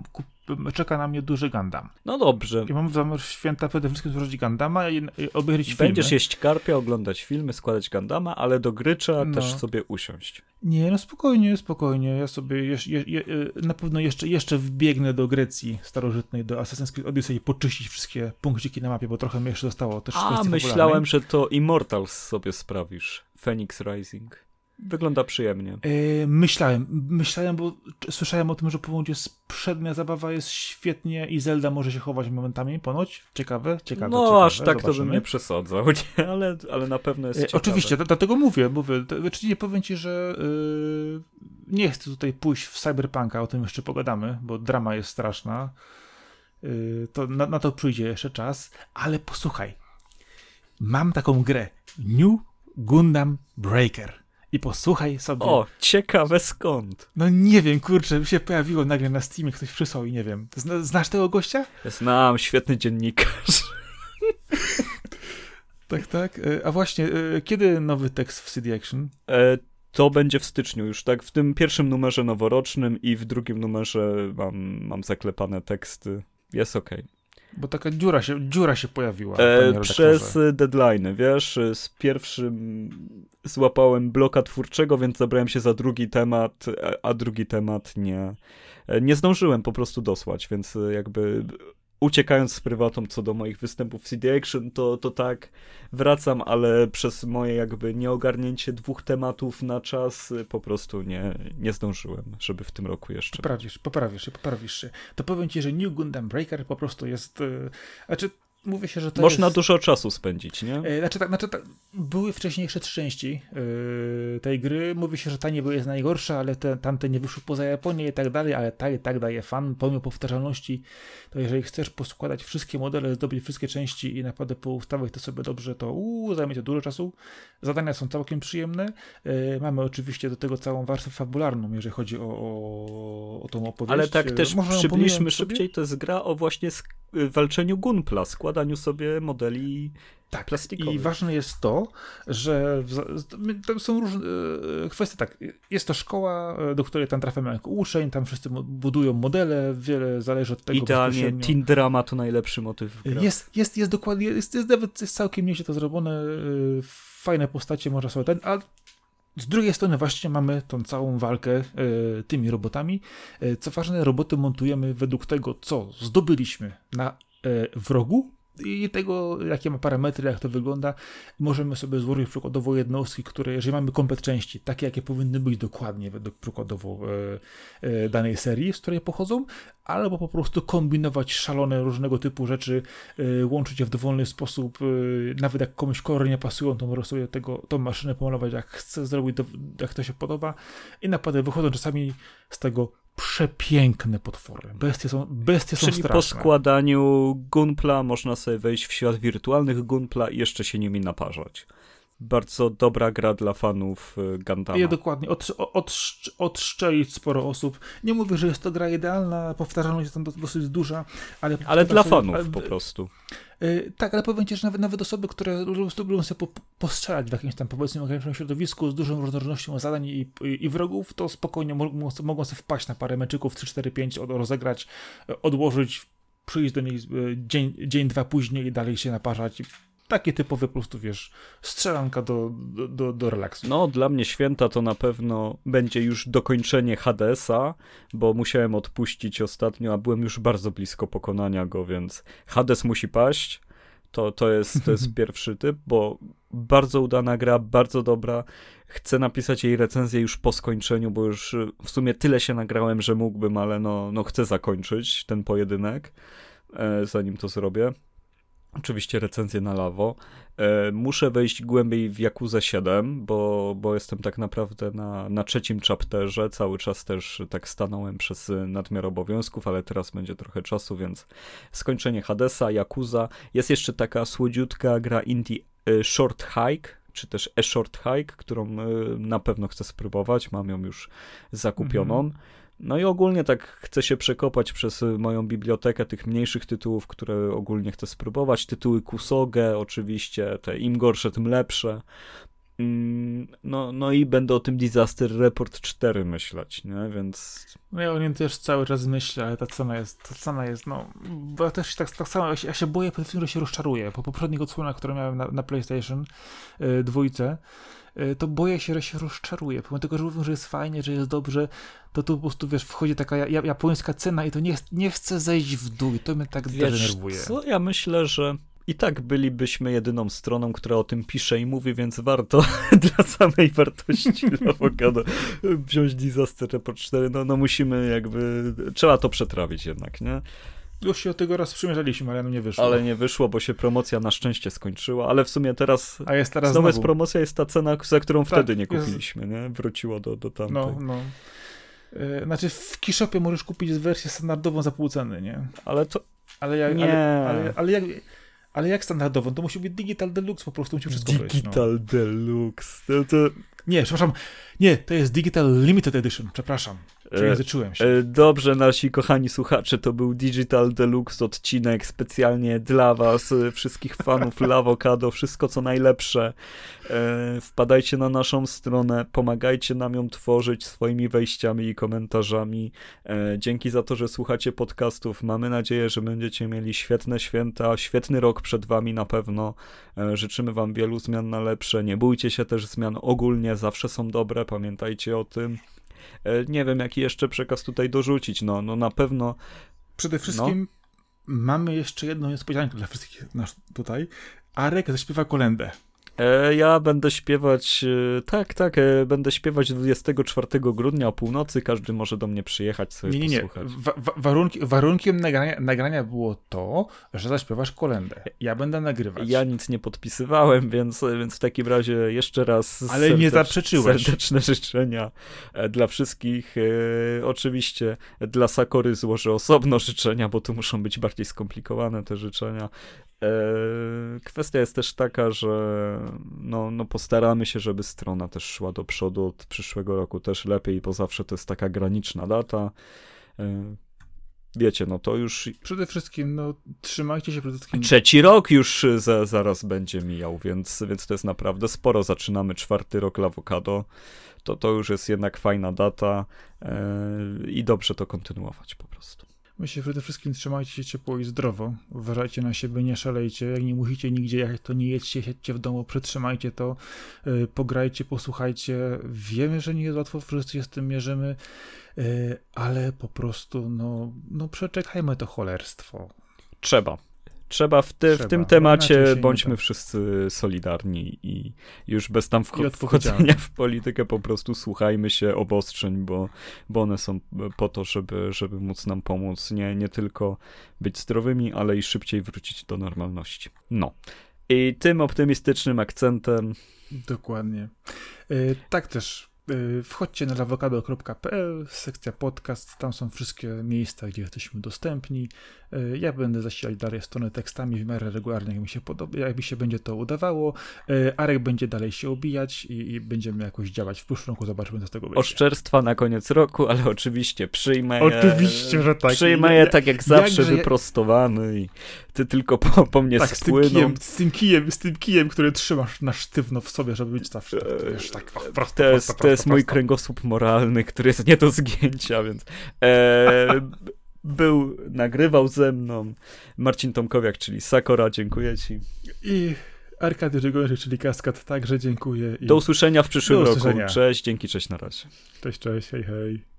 czeka na mnie duży Gundam. No dobrze. I mam zamiar święta przede wszystkim złożyć Gundama i obejrzeć filmy. Będziesz jeść karpia, oglądać filmy, składać Gundama, ale do gry trzeba no. też sobie usiąść. Nie, no spokojnie, spokojnie. Ja sobie je, je, je, na pewno jeszcze, jeszcze wbiegnę do Grecji starożytnej, do Assassin's Creed Odyssey poczyścić wszystkie punkciki na mapie, bo trochę mi jeszcze zostało też A, myślałem, że to Immortals sobie sprawisz. Phoenix Rising. Wygląda przyjemnie. Yy, myślałem, myślałem, bo słyszałem o tym, że jest przednia zabawa jest świetnie i Zelda może się chować momentami ponoć. Ciekawe, ciekawe. No ciekawe. aż tak Zobaczymy. to bym nie przesadzał, [LAUGHS] nie? Ale, ale na pewno jest yy, Oczywiście, dlatego mówię, mówię. Czyli powiem ci, że yy, nie chcę tutaj pójść w Cyberpunka, o tym jeszcze pogadamy, bo drama jest straszna. To na, na to przyjdzie jeszcze czas, ale posłuchaj. Mam taką grę. New Gundam Breaker. I posłuchaj sobie. O, ciekawe skąd. No nie wiem, kurczę, się pojawiło nagle na Steamie, ktoś przysłał i nie wiem. Zna, znasz tego gościa? Znam, świetny dziennikarz. [LAUGHS] tak, tak. E, a właśnie, e, kiedy nowy tekst w CD Action? E, to będzie w styczniu już, tak? W tym pierwszym numerze noworocznym i w drugim numerze mam, mam zaklepane teksty. Jest okej. Okay. Bo taka dziura się, dziura się pojawiła. E, przez deadline, wiesz, z pierwszym złapałem bloka twórczego, więc zabrałem się za drugi temat, a drugi temat nie, nie zdążyłem po prostu dosłać, więc jakby uciekając z prywatą co do moich występów w CD Action, to, to tak wracam, ale przez moje jakby nieogarnięcie dwóch tematów na czas y, po prostu nie, nie zdążyłem, żeby w tym roku jeszcze. Poprawisz, poprawisz się, poprawisz się. To powiem ci, że New Gundam Breaker po prostu jest. Yy, znaczy, mówi się, że to Można jest... dużo czasu spędzić, nie? E, znaczy, tak, znaczy tak, były wcześniejsze trzy części yy, tej gry. Mówi się, że ta nie jest najgorsza, ale te, tamte nie wyszły poza Japonię i tak dalej, ale ta i tak daje fan, pomimo powtarzalności. To jeżeli chcesz poskładać wszystkie modele, zdobyć wszystkie części i naprawdę poustawiać to sobie dobrze, to uu, zajmie to dużo czasu. Zadania są całkiem przyjemne. Yy, mamy oczywiście do tego całą warstwę fabularną, jeżeli chodzi o, o, o tą opowieść. Ale tak też przybliżmy szybciej, to jest gra o właśnie walczeniu Gunpla, składaniu sobie modeli tak, plastikowych. I ważne jest to, że to są różne e, kwestie. Tak, jest to szkoła, e, do której tam trafiamy jako uczeń, tam wszyscy budują modele, wiele zależy od tego. Idealnie, teen drama to najlepszy motyw w grach. Jest, jest, jest dokładnie, jest, jest nawet jest całkiem nieźle to zrobione, fajne postacie, można sobie ten, a z drugiej strony właśnie mamy tą całą walkę e, tymi robotami. E, co ważne, roboty montujemy według tego, co zdobyliśmy na e, wrogu, i tego, jakie ma parametry, jak to wygląda, możemy sobie złożyć przykładowo jednostki, które, jeżeli mamy komplet części, takie jakie powinny być dokładnie według przykładowo e, e, danej serii, z której pochodzą, albo po prostu kombinować szalone różnego typu rzeczy, e, łączyć je w dowolny sposób, e, nawet jak komuś kolory nie pasują, to może sobie tego, tą maszynę pomalować jak chce, zrobić to, jak to się podoba. I naprawdę wychodzą czasami z tego przepiękne potwory. Bestie są, bestie Czyli są straszne. po składaniu Gunpla można sobie wejść w świat wirtualnych Gunpla i jeszcze się nimi naparzać. Bardzo dobra gra dla fanów y, Gundama. Ja dokładnie, od, od, odszczelić sporo osób. Nie mówię, że jest to gra idealna, powtarzalność jest tam dosyć duża, ale... Ale dla sobie, fanów ale, po prostu. Yy, tak, ale powiem ci, że nawet, nawet osoby, które lubią sobie po, postrzelać w jakimś tam powiedzmy ograniczonym środowisku z dużą różnorodnością zadań i, i, i wrogów, to spokojnie mogą, mogą sobie wpaść na parę meczyków 3, 4, 5, od, rozegrać, odłożyć, przyjść do niej e, dzień, dzień, dwa później i dalej się naparzać takie typowe po prostu, wiesz, strzelanka do, do, do relaksu. No, dla mnie święta to na pewno będzie już dokończenie Hadesa, bo musiałem odpuścić ostatnio, a byłem już bardzo blisko pokonania go, więc Hades musi paść. To, to, jest, to jest [LAUGHS] pierwszy typ, bo bardzo udana gra, bardzo dobra. Chcę napisać jej recenzję już po skończeniu, bo już w sumie tyle się nagrałem, że mógłbym, ale no, no chcę zakończyć ten pojedynek, e, zanim to zrobię. Oczywiście recenzję na lawo. E, muszę wejść głębiej w Yakuza 7, bo, bo jestem tak naprawdę na, na trzecim chapterze. Cały czas też tak stanąłem przez nadmiar obowiązków, ale teraz będzie trochę czasu, więc skończenie Hadesa, Yakuza. Jest jeszcze taka słodziutka gra indie e, Short Hike, czy też A Short Hike, którą e, na pewno chcę spróbować. Mam ją już zakupioną. -hmm. No i ogólnie tak chcę się przekopać przez moją bibliotekę tych mniejszych tytułów, które ogólnie chcę spróbować. Tytuły Kusoge, oczywiście, te im gorsze, tym lepsze. Mm, no, no i będę o tym Disaster Report 4 myśleć, nie? Więc... No ja o nim też cały czas myślę, ale ta cena jest, ta cena jest, no... Bo ja też tak, tak samo, ja się, ja się boję, że się rozczaruję. Po poprzednich odsłonach, które miałem na, na PlayStation yy, dwójce, to boję się, że się rozczaruję. Pomimo tego, że mówią, że jest fajnie, że jest dobrze, to tu po prostu, wiesz, wchodzi taka japońska cena i to nie, nie chce zejść w dół i to mnie tak wiesz, denerwuje. co, ja myślę, że i tak bylibyśmy jedyną stroną, która o tym pisze i mówi, więc warto [LAUGHS] dla samej wartości [LAUGHS] awokado wziąć Disaster Report 4. No, no musimy jakby, trzeba to przetrawić jednak, nie? Już się od tego raz przymierzaliśmy, ale no nie wyszło. Ale nie wyszło, bo się promocja na szczęście skończyła, ale w sumie teraz, A jest teraz znowu, znowu. jest promocja, jest ta cena, za którą tak, wtedy nie kupiliśmy, jest... nie? Wróciło do, do tamtej. No, no. Yy, znaczy w Kishopie możesz kupić wersję standardową za pół ceny, nie? Ale to... Ale jak, nie. Ale, ale, ale jak... Ale jak standardową? To musi być Digital Deluxe, po prostu musi wszystko Digital być, no. Deluxe. To, to... Nie, przepraszam. Nie, to jest Digital Limited Edition, przepraszam. Przejęzyczyłem się. E, dobrze, nasi kochani słuchacze, to był Digital Deluxe odcinek specjalnie dla was, e, wszystkich fanów [LAUGHS] Lawokado, wszystko co najlepsze. E, wpadajcie na naszą stronę, pomagajcie nam ją tworzyć swoimi wejściami i komentarzami. Dzięki za to, że słuchacie podcastów. Mamy nadzieję, że będziecie mieli świetne święta, świetny rok przed wami na pewno. Życzymy wam wielu zmian na lepsze. Nie bójcie się też zmian ogólnie, zawsze są dobre, pamiętajcie o tym. E, nie wiem, jaki jeszcze przekaz tutaj dorzucić. No, no na pewno. Przede wszystkim mamy jeszcze jedną niespodziankę dla wszystkich nas tutaj. Arek zaśpiewa kolendę. E, ja będę śpiewać, e, tak, tak, e, będę śpiewać 24 grudnia o północy, każdy może do mnie przyjechać sobie Nie, nie, nie. posłuchać. Wa- wa- warunki, warunkiem nagrania, nagrania było to, że zaśpiewasz kolendę. Ja będę nagrywać. Ja nic nie podpisywałem, więc, więc w takim razie jeszcze raz Ale nie zaprzeczyłeś. serdeczne życzenia dla wszystkich. Oczywiście dla Sakory złożę osobno życzenia, bo tu muszą być bardziej skomplikowane te życzenia. E, Kwestia jest też taka, że no, no postaramy się, żeby strona też szła do przodu od przyszłego roku też lepiej, bo zawsze to jest taka graniczna data. E, Wiecie, no to już Przede wszystkim, no, trzymajcie się przede wszystkim. Trzeci rok już za, zaraz będzie mijał, więc, więc to jest naprawdę sporo. Zaczynamy czwarty rok Lawokado. To, to już jest jednak fajna data i dobrze to kontynuować po prostu. Myślę, przede wszystkim trzymajcie się ciepło i zdrowo. Uważajcie na siebie, nie szalejcie. Jak nie musicie nigdzie jechać, to nie jedźcie, siedźcie w domu, przytrzymajcie to, yy, pograjcie, posłuchajcie. Wiemy, że nie jest łatwo, wszyscy się z tym mierzymy, yy, ale po prostu, no, no przeczekajmy to cholerstwo. Trzeba. Trzeba w, te, w Trzeba, tym temacie bądźmy da. wszyscy solidarni i już bez tam wcho- wchodzenia w politykę po prostu słuchajmy się obostrzeń, bo, bo one są po to, żeby, żeby móc nam pomóc nie, nie tylko być zdrowymi, ale i szybciej wrócić do normalności. No. I tym optymistycznym akcentem Dokładnie. Yy, tak też. yy, Wchodźcie na lawokado.pl, sekcja podcast, tam są wszystkie miejsca, gdzie jesteśmy dostępni. Yy, Ja będę zasilać dalej stronę tekstami w miarę regularnie, jak mi się podoba, jak mi się będzie to udawało. Yy, Arek będzie dalej się obijać i, i będziemy jakoś działać. W przyszłym roku zobaczymy, co z tego będzie. oszczerstwa na koniec roku, ale oczywiście przyjmę je, Oczywiście, że tak. Przyjmę je tak jak zawsze jakże ja- wyprostowany i ty tylko po, po mnie Tak, z tym, spłyną. kijem, z tym kijem, z tym kijem, który trzymasz na sztywno w sobie, żeby być zawsze tak, wiesz, tak o, prosto, To jest, prosto, to jest prosto, mój prosto. kręgosłup moralny, który jest nie do zgięcia, więc e, [LAUGHS] był, nagrywał ze mną Marcin Tomkowiak, czyli Sakora, dziękuję ci. I Arkady Żygorzek, czyli Kaskad, także dziękuję. I Do usłyszenia w przyszłym Do roku. usłyszenia. Cześć, dzięki, cześć, na razie. Cześć, cześć, hej, hej.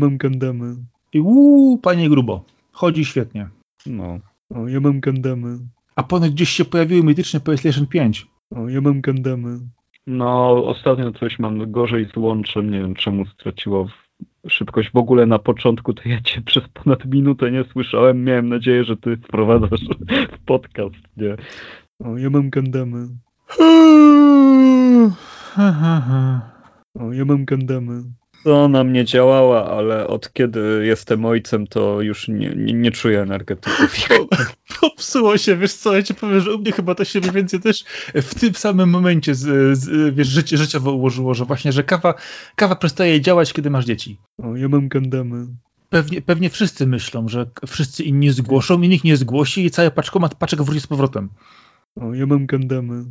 Mam gandamy. I uuu, panie grubo. Chodzi świetnie. No. O, ja mam gandamy. A ponoć gdzieś się pojawiły mityczne PlayStation 5. O, ja mam gandamy. No, ostatnio coś mam gorzej z łączem, nie wiem czemu straciło szybkość. W ogóle na początku to ja cię [LAUGHS] przez ponad minutę nie słyszałem. Miałem nadzieję, że ty wprowadzasz w podcast, nie? O, ja mam gandamy. O, ja mam gandamy. To ona mnie działała, ale od kiedy jestem ojcem, to już nie, nie, nie czuję energetyków. [LAUGHS] Popsuło się, wiesz co, ja ci powiem, że u mnie chyba to się mniej więcej też w tym samym momencie, z, z, wiesz, życie, życiowo ułożyło, że właśnie, że kawa, kawa przestaje działać, kiedy masz dzieci. O, ja mam gandamy. Pewnie, pewnie wszyscy myślą, że wszyscy inni zgłoszą i nikt nie zgłosi i cały paczkomat paczek wróci z powrotem. O, ja mam gandamy.